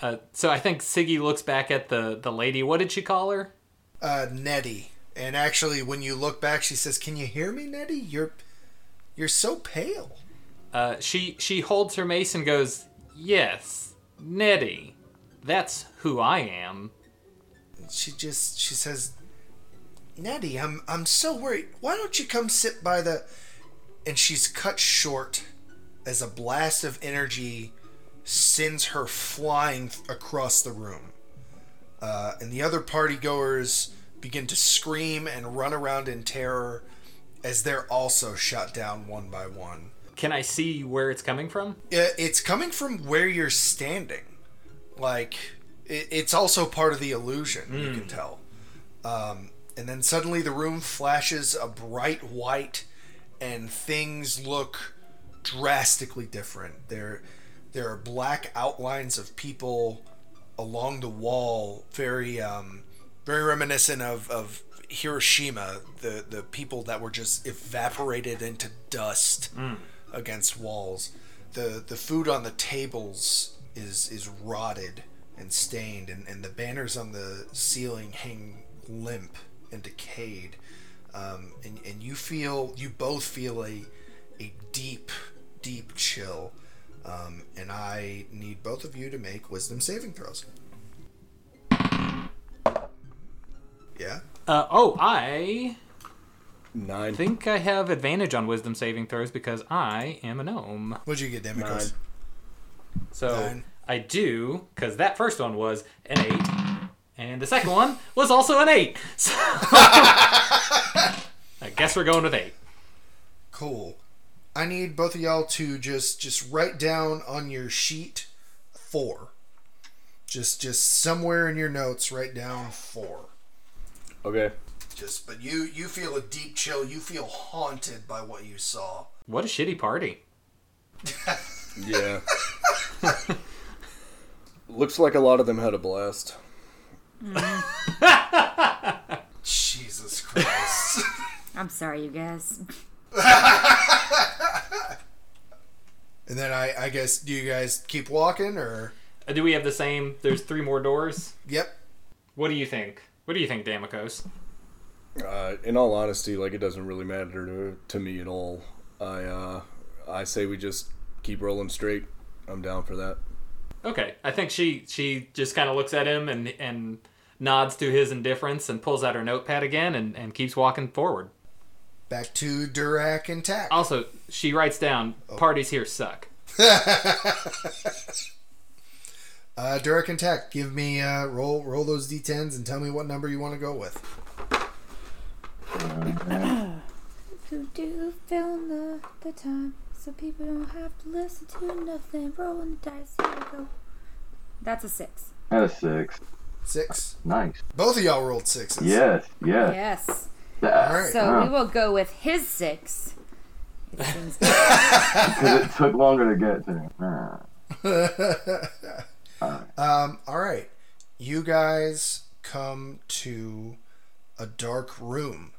Uh, so I think Siggy looks back at the the lady. What did she call her? uh, Nettie. And actually, when you look back, she says, "Can you hear me, Nettie? You're you're so pale." Uh, she she holds her mace and goes, "Yes, Nettie, that's who I am." She just she says, "Nettie, I'm I'm so worried. Why don't you come sit by the?" And she's cut short as a blast of energy sends her flying across the room. Uh, and the other party goers begin to scream and run around in terror as they're also shot down one by one. Can I see where it's coming from? It's coming from where you're standing. Like, it, it's also part of the illusion, you can tell. Um, and then suddenly the room flashes a bright white, and things look drastically different. There, there are black outlines of people along the wall, very, um, very reminiscent of, of Hiroshima, the, the people that were just evaporated into dust against walls. The the food on the tables is is rotted and stained, and, and the banners on the ceiling hang limp and decayed. Um, and, and you feel you both feel a a deep deep chill. Um, and I need both of you to make wisdom saving throws. Yeah. Uh, oh, I Nine. I think I have advantage on wisdom saving throws because I am a gnome. What'd you get, Damikos? Nine. So Nine. I do because that first one was an eight, and the second one was also an eight. So I guess we're going with eight. Cool. I need both of y'all to just just write down on your sheet four. Just just somewhere in your notes, write down four. Okay. Just but you you feel a deep chill. You feel haunted by what you saw. What a shitty party. Yeah. Looks like a lot of them had a blast. Jesus Christ. I'm sorry, you guys. And then I, I guess, do you guys keep walking or? Uh, do we have the same? There's three more doors. Yep. What do you think? What do you think, Damikos? Uh, in all honesty, like it doesn't really matter to, to me at all. I uh, I say we just keep rolling straight. I'm down for that. Okay, I think she she just kind of looks at him and and nods to his indifference and pulls out her notepad again and, and keeps walking forward. Back to Durak and Tack. Also, she writes down parties here suck. Uh, Durak and Tack, give me uh, roll roll those d10s and tell me what number you want to go with. To do film the, the time so people don't have to listen to nothing. Rolling the dice, here we go. That's a six. At a six. Six. Nice. Both of y'all rolled sixes. Yes, yes. Yes. All Yeah. right. So Huh. we will go with his six. It seems Because it took longer to get to. Huh. Um, all right. You guys come to a dark room,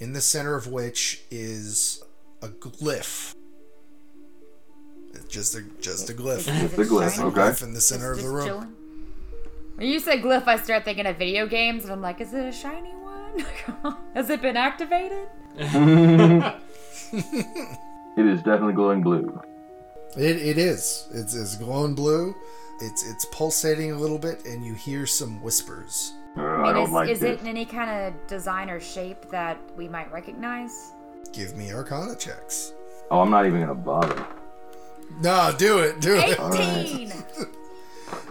in the center of which is a glyph. Just a just a glyph. Is the it glyph, okay. Glyph in the center of Just the room. chilling? When you say glyph, I start thinking of video games, and I'm like, is it a shiny one? Has it been activated? It is definitely glowing blue. It, it is. It's, it's glowing blue. It's it's pulsating a little bit, and you hear some whispers. Uh, I I mean, don't is, like is this. it in any kind of design or shape that we might recognize? Give me Arcana checks. Oh, I'm not even gonna bother. No, do it. Do it. 18!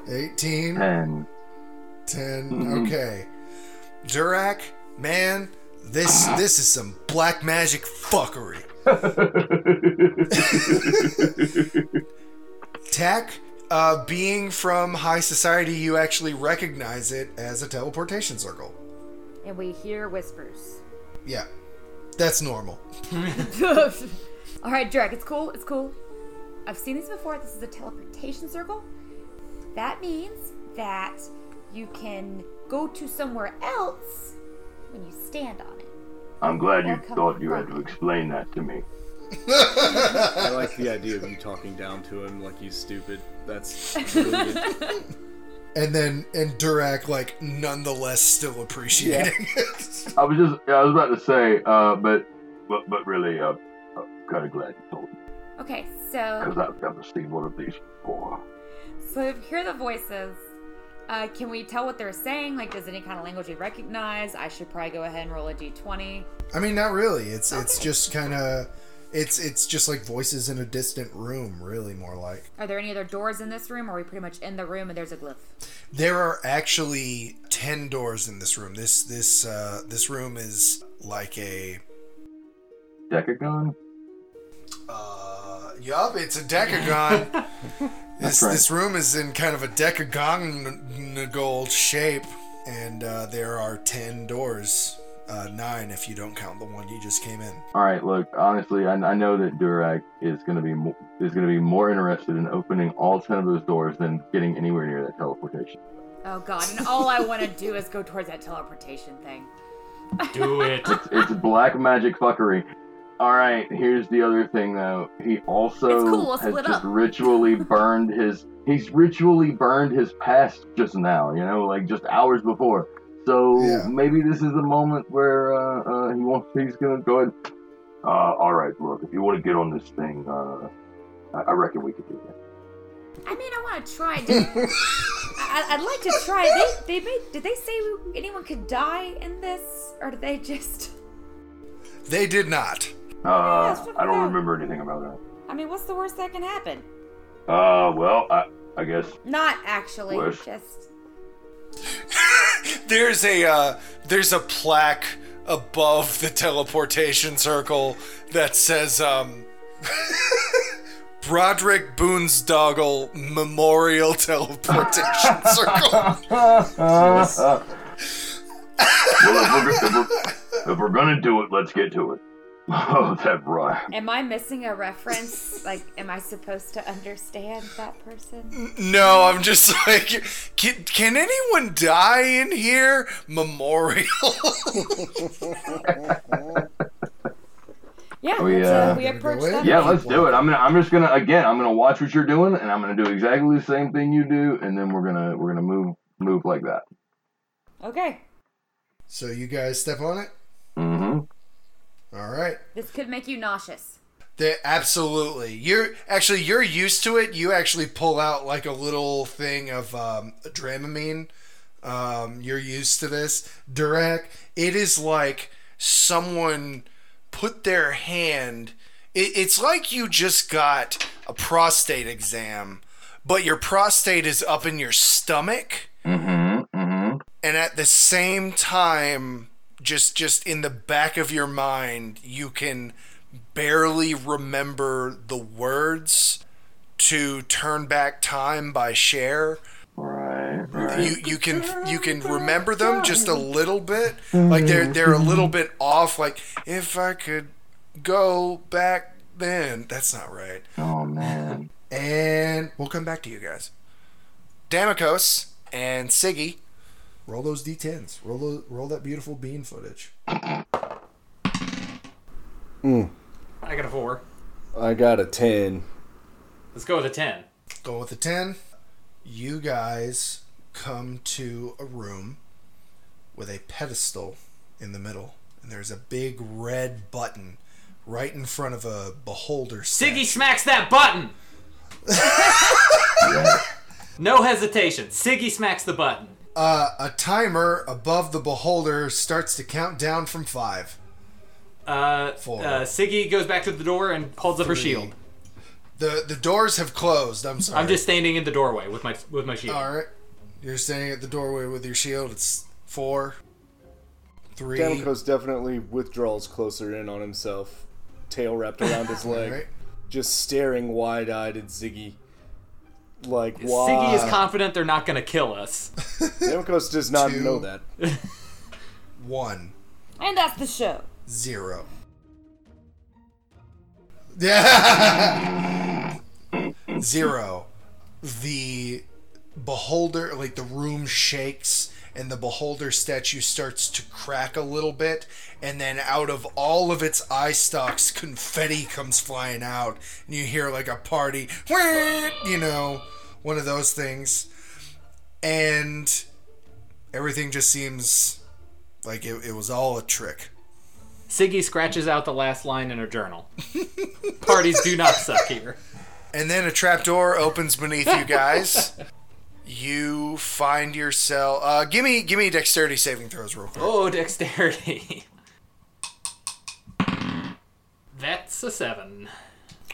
18, Ten. 10. Okay. Durak, man, this this is some black magic fuckery. Tack, uh, being from high society, you actually recognize it as a teleportation circle. and we hear whispers. Yeah, that's normal. All right, Durak, it's cool. It's cool. I've seen these before. This is a teleportation circle. That means that you can go to somewhere else when you stand on it. I'm glad you thought you had to explain that to me. I like the idea of you talking down to him like he's stupid. That's brilliant. And then, and Durak, like, nonetheless still appreciating it. I was just, I was about to say, uh, but, but, but really, uh, I'm kind of glad you told me Okay, so because I've never seen one of these before. so if you hear the voices, uh, can we tell what they're saying? Like, does any kind of language we recognize? I should probably go ahead and roll a d20. I mean, not really. It's it's just kind of, it's it's just like voices in a distant room. Really, more like. Are there any other doors in this room? Or are we pretty much in the room and there's a glyph? There are actually ten doors in this room. This this uh, this room is like a. Decagon? Uh, yup, it's a decagon. this right. this room is in kind of a decagonal shape, and uh, there are ten doors. Uh, nine if you don't count the one you just came in. All right, look, honestly, I, I know that Durak is going to be mo- is going to be more interested in opening all ten of those doors than getting anywhere near that teleportation. Oh god, and all I want to do is go towards that teleportation thing. Do it. It's black magic fuckery. All right, here's the other thing though. He also cool, has just up. ritually burned his. He's ritually burned his past just now. You know, like just hours before. So Yeah. maybe this is a moment where uh, uh, he wants. He's gonna go ahead. Uh, all right, look. If you want to get on this thing, uh, I, I reckon we could do that. I mean, I want to try. Did, I, I'd like to try. They, they made. Did they say anyone could die in this, or did they just? They did not. Uh, it's I don't remember anything about that. I mean, what's the worst that can happen? Uh, well, I, I guess. Not actually. Worst. Just. There's a uh, there's a plaque above the teleportation circle that says um, Broderick Boonsdoggle Memorial Teleportation Circle. well, if we're, if, we're, if we're gonna do it, let's get to it. Oh, that right. Am I missing a reference? like, am I supposed to understand that person? No, I'm just like, can, can anyone die in here? Memorial. Yeah, Oh, let's, uh, we Gonna approach go that. Yeah, let's do it. I'm gonna. I'm just gonna. Again, I'm gonna watch what you're doing, and I'm gonna do exactly the same thing you do, and then we're gonna we're gonna move move like that. Okay, so you guys step on it. All right. this could make you nauseous. They, absolutely. You're actually you're used to it. You actually pull out like a little thing of um, Dramamine. Um, you're used to this, Durak. It is like someone put their hand. It, it's like you just got a prostate exam, but your prostate is up in your stomach Mm-hmm. Mm-hmm. and at the same time just just in the back of your mind you can barely remember the words to turn back time by Cher Right. Right. you you can you can remember them just a little bit. Like they're mm-hmm. they're a mm-hmm. little bit off like if i could go back then. That's not right. Oh man. and we'll come back to you guys. Damikos and Siggy roll those d10s roll those, roll that beautiful bean footage mm. I got a four. I got a 10. Let's go with a ten. Go with a 10. You guys come to a room with a pedestal in the middle. And there's a big red button right in front of a beholder. Siggy smacks that button. no hesitation. Siggy smacks the button. Uh, a timer above the beholder starts to count down from five. Uh, Four. uh, Siggy goes back to the door and holds up her Three. shield. The the doors have closed. I'm sorry. I'm just standing in the doorway with my with my shield. All right. You're standing at the doorway with your shield. It's four, three. Damikos definitely withdraws closer in on himself, tail wrapped around his leg, Right. just staring wide eyed at Siggy. Like, why? Siggy is confident they're not going to kill us. Damikos does not Two. know that. One. And that's the show. Zero. Yeah. Zero. The beholder, like the room shakes, and the beholder statue starts to crack a little bit, and then out of all of its eye stalks, confetti comes flying out, and you hear like a party, you know, one of those things, and everything just seems like it, it was all a trick. Siggy scratches out the last line in her journal. Parties do not suck here. And then a trapdoor opens beneath you guys. you find yourself. Uh, give me, give me dexterity saving throws real quick. Oh, dexterity. That's a seven.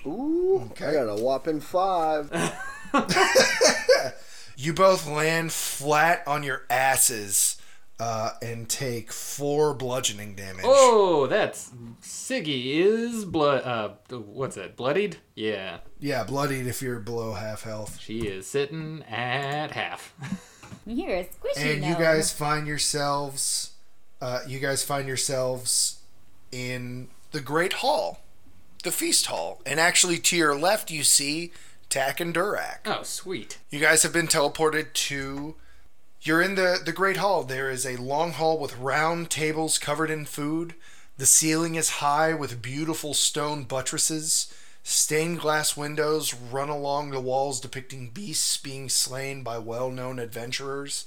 Ooh, I got a whopping five. You both land flat on your asses uh, and take four bludgeoning damage. Oh, that's Siggy is blood. Uh, what's that? Bloodied? Yeah, Yeah, bloodied if you're below half health. she is sitting at half. You're a squishy And you guys find yourselves. Uh, you guys find yourselves in the Great Hall, the feast hall, and actually to your left you see Tack and Durak. oh, sweet. You guys have been teleported to. You're in the, the Great Hall. There is a long hall with round tables covered in food. The ceiling is high with beautiful stone buttresses. Stained glass windows run along the walls depicting beasts being slain by well known adventurers.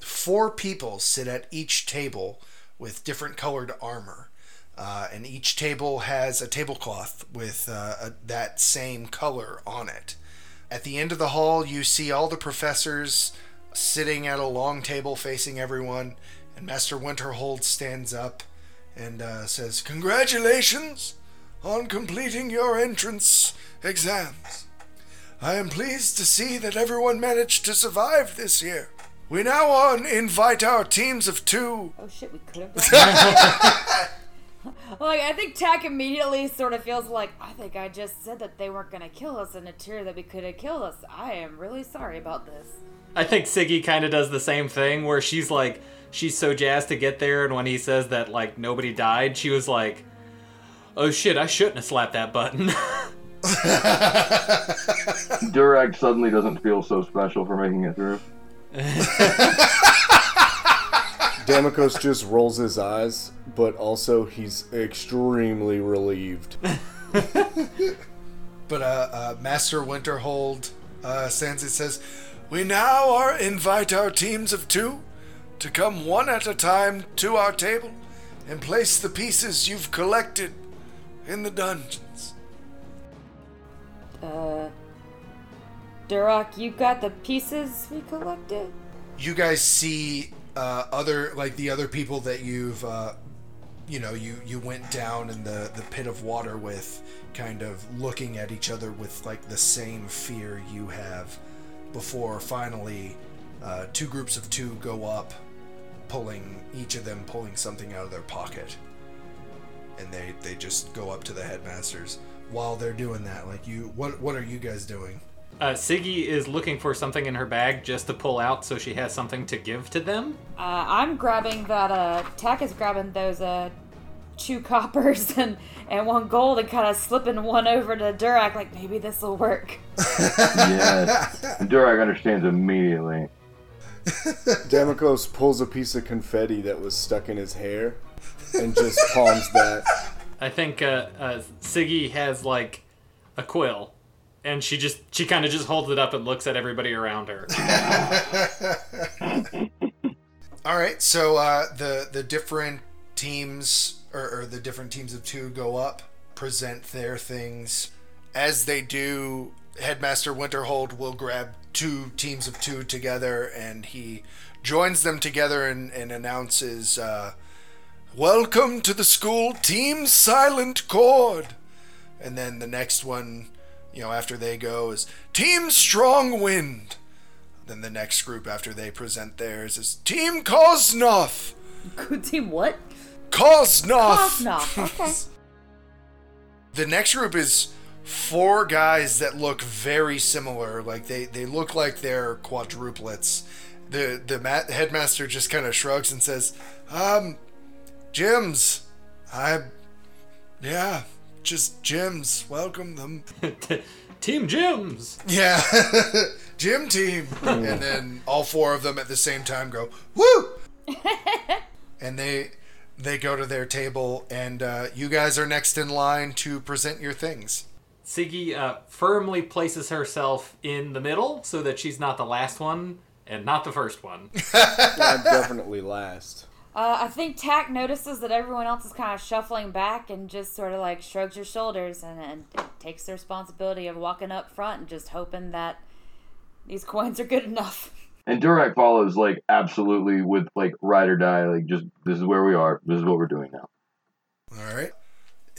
Four people sit at each table with different colored armor. Uh, and each table has a tablecloth with uh, a, that same color on it. At the end of the hall, you see all the professors sitting at a long table facing everyone, and Master Winterhold stands up and uh, says, Congratulations on completing your entrance exams. I am pleased to see that everyone managed to survive this year. We now on invite our teams of two. Oh shit, we could have. like I think Tack immediately sort of feels like I think I just said that they weren't gonna kill us in a tier that we could have killed us. I am really sorry about this. I think Siggy kind of does the same thing where she's like, she's so jazzed to get there, and when he says that like nobody died, she was like, oh shit, I shouldn't have slapped that button. Durak suddenly doesn't feel so special for making it through. Damikos just rolls his eyes, but also he's extremely relieved. But uh, uh, Master Winterhold uh, stands and says, We now are invite our teams of two to come one at a time to our table and place the pieces you've collected in the dungeons. Uh, Durak, you got the pieces we collected? You guys see uh, other like the other people that you've uh, you know you you went down in the the pit of water with, kind of looking at each other with like the same fear you have. Before finally, uh, two groups of two go up, pulling each of them pulling something out of their pocket, and they they just go up to the headmasters. While they're doing that, like you, what what are you guys doing? uh, Siggy is looking for something in her bag just to pull out so she has something to give to them. Uh, I'm grabbing that, uh, Tack is grabbing those, uh, two coppers and, and one gold and kind of slipping one over to Durak, like, maybe this will work. Yes. And Durak understands immediately. Damikos pulls a piece of confetti that was stuck in his hair and just palms that. I think uh, uh, Siggy has like a quill, and she just she kind of just holds it up and looks at everybody around her. All right, so uh, the the different teams or, or the different teams of two go up, present their things. As they do, Headmaster Winterhold will grab two teams of two together, and he joins them together and, and announces, uh, "Welcome to the school, Team Silent Cord." And then the next one, you know, after they go is Team Strong Wind. Then the next group after they present theirs is Team. Good team, what? Kosnoth. Kosnoth, okay. The next group is four guys that look very similar. Like they, they look like they're quadruplets. The the ma- headmaster just kind of shrugs and says, "Um, gyms. I, yeah, just Jims. Welcome them. Team Jims. Yeah, Jim team." and then all four of them at the same time go, "Woo!" and they they go to their table, and uh, you guys are next in line to present your things. Siggy uh, firmly places herself in the middle so that she's not the last one and not the first one. I'm definitely last. Uh, I think Tack notices that everyone else is kind of shuffling back and just sort of like shrugs her shoulders and, and takes the responsibility of walking up front and just hoping that these coins are good enough. And Durak follows like absolutely with like ride or die, like just this is where we are. This is what we're doing now. All right.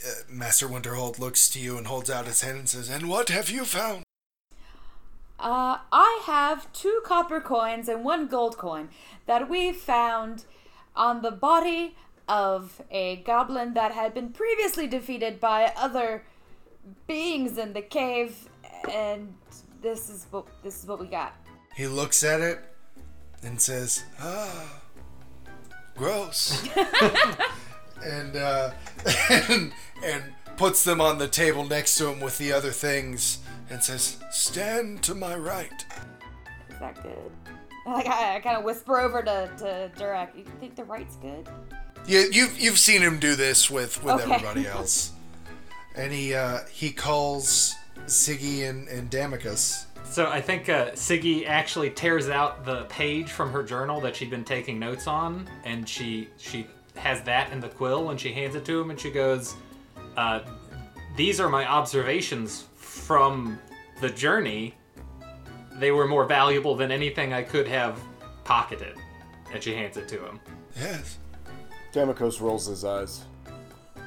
Uh, Master Winterhold looks to you and holds out his hand and says, "And what have you found?" Uh, I have two copper coins and one gold coin that we found on the body of a goblin that had been previously defeated by other beings in the cave, and this is what this is what we got. He looks at it and says, "Ah, gross," and uh, and and puts them on the table next to him with the other things and says, "Stand to my right." Is that good? Like I, I kind of whisper over to to Durak. You think the right's good? You, you've you've seen him do this with with Okay. everybody else, and he uh, he calls Siggy and and Damikos. So I think uh, Siggy actually tears out the page from her journal that she'd been taking notes on, and she she has that in the quill, and she hands it to him, and she goes, uh, "These are my observations from the journey. They were more valuable than anything I could have pocketed." And she hands it to him. Yes. Damikos rolls his eyes,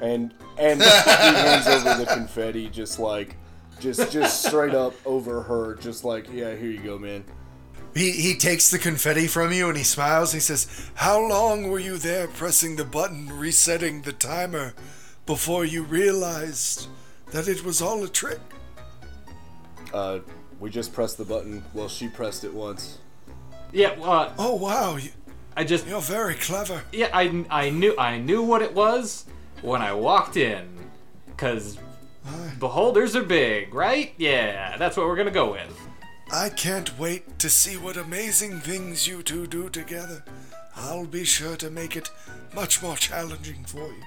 and and he hands over the confetti, just like, just just straight up over her, just like, yeah, here you go, man. He he takes the confetti from you and he smiles. He says, "How long were you there pressing the button, resetting the timer, before you realized that it was all a trick?" Uh, we just pressed the button. Well, she pressed it once. Yeah, uh, Oh wow, you, I just you're very clever. yeah, I, I knew I knew what it was when I walked in, Because beholders are big, right? Yeah, that's what we're gonna go with. I can't wait to see what amazing things you two do together. I'll be sure to make it much more challenging for you.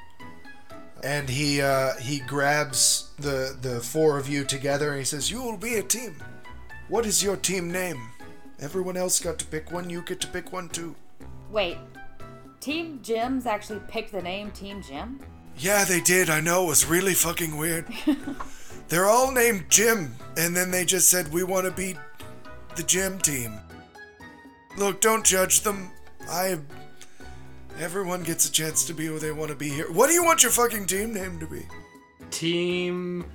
And he uh, he grabs the the four of you together and he says, "You will be a team. What is your team name? Everyone else got to pick one. You get to pick one too." Wait, Team Jim's actually picked the name Team Jim? Yeah, they did. I know. It was really fucking weird. They're all named Jim, and then they just said, we want to be the Jim team. Look, don't judge them. I. Everyone gets a chance to be who they want to be here. What do you want your fucking team name to be? Team.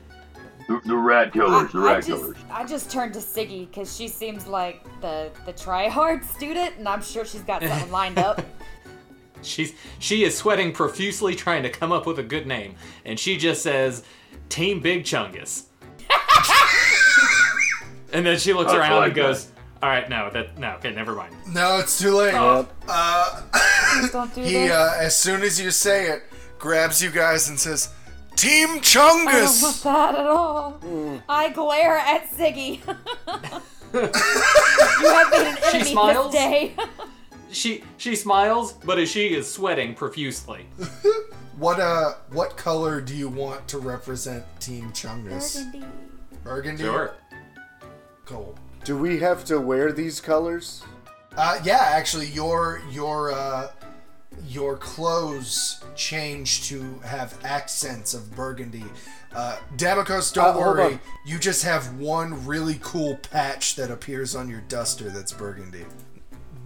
The, the rat killers, the I, I rat just, killers. I just turned to Siggy because she seems like the the try hard student, and I'm sure she's got something lined up. She's she is sweating profusely trying to come up with a good name, and she just says, "Team Big Chungus." and then she looks I around like and goes, "All right, no, that no, okay, never mind." No, it's too late. Yep. Please don't do He, this. uh, as soon as you say it, grabs you guys and says, Team Chungus." I don't want Chungus! that at all. Mm. I glare at Siggy. you have been an She enemy smiles. this day. She she smiles, but as she is sweating profusely. What uh, what color do you want to represent Team Chungus? Burgundy. Burgundy. Sure. Cool. Do we have to wear these colors? Uh, yeah, actually, your your uh, your clothes change to have accents of burgundy. Uh, Damikos, don't Uh, hold worry. on. You just have one really cool patch that appears on your duster that's burgundy.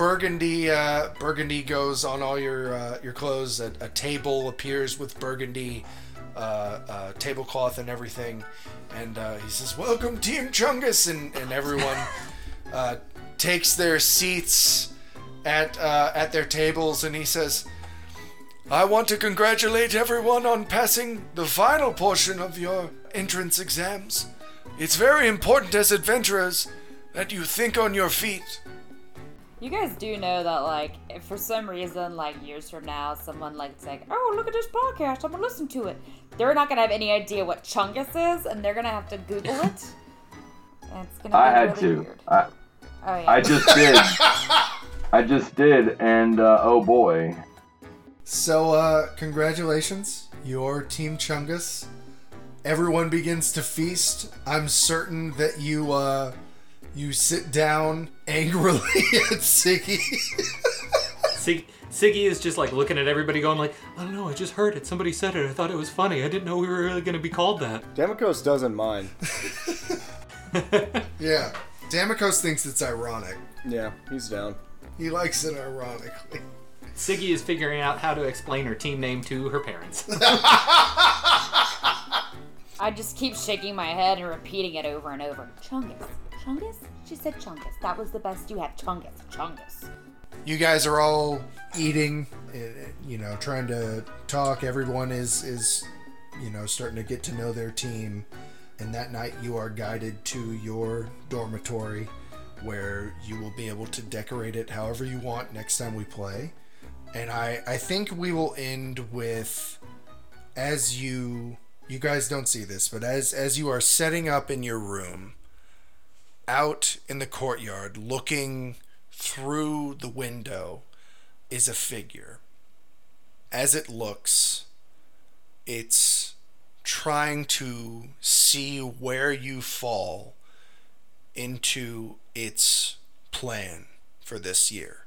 Burgundy, uh, burgundy goes on all your uh, your clothes. A, a table appears with burgundy uh, uh, tablecloth and everything, and uh, he says, "Welcome, Team Chungus," and and everyone uh, takes their seats at uh, at their tables, and he says, "I want to congratulate everyone on passing the final portion of your entrance exams. It's very important as adventurers that you think on your feet." You guys do know that, like, if for some reason, like years from now, someone like it's like, "Oh, look at this podcast! I'm gonna listen to it." They're not gonna have any idea what Chungus is, and they're gonna have to Google it. and it's gonna be I had really to. weird. I, Oh yeah. I just did. I just did, and uh, oh boy. So, uh, congratulations, your Team Chungus. Everyone begins to feast. I'm certain that you, uh, you sit down angrily at Siggy. Sig- Siggy is just like looking at everybody, going like, "I don't know, I just heard it. Somebody said it. I thought it was funny. I didn't know we were really gonna be called that." Damikos doesn't mind. yeah. Damikos thinks it's ironic. Yeah, he's down. He likes it ironically. Siggy is figuring out how to explain her team name to her parents. I just keep shaking my head and repeating it over and over. Chungus. Chungus? She said Chungus. That was the best you had. Chungus. Chungus. You guys are all eating, uh, you know, trying to talk. Everyone is is, you know, starting to get to know their team. And that night, you are guided to your dormitory, where you will be able to decorate it however you want next time we play. And I I think we will end with, as you you guys don't see this, but as as you are setting up in your room, out in the courtyard, looking through the window is a figure. As it looks, it's trying to see where you fall into its plan for this year.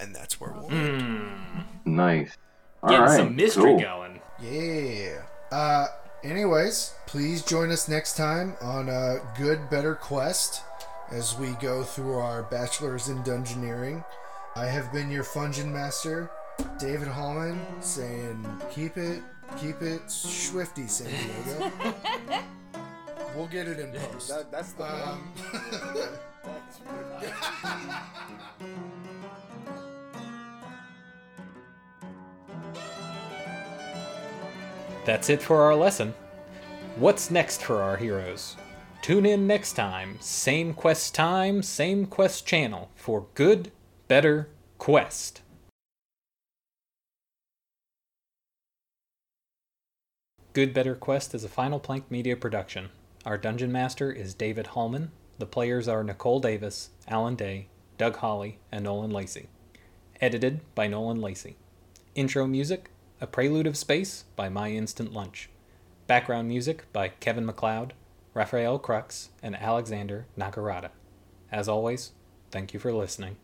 And that's where we'll end. Nice. All Getting right. some mystery cool. going. Yeah. Uh anyways, please join us next time on a Good Better Quest as we go through our bachelor's in dungeoneering. I have been your Fungin Master, David Hallman, saying keep it keep it swifty, San Diego. we'll get it in post. That, that's the Um, That's That's it for our lesson. What's next for our heroes? Tune in next time, same quest time, same quest channel for Good, Better Quest. Good Better Quest is a Final Plank Media production. Our dungeon master is David Hallman. The players are Nicole Davis, Allen Day, Doug Holley, and Nolan Lacy. Edited by Nolan Lacy. Intro music A Prelude of Space by My Instant Lunch. Background music by Kevin MacLeod, Rafael Krux, and Alexander Nakarada. As always, thank you for listening.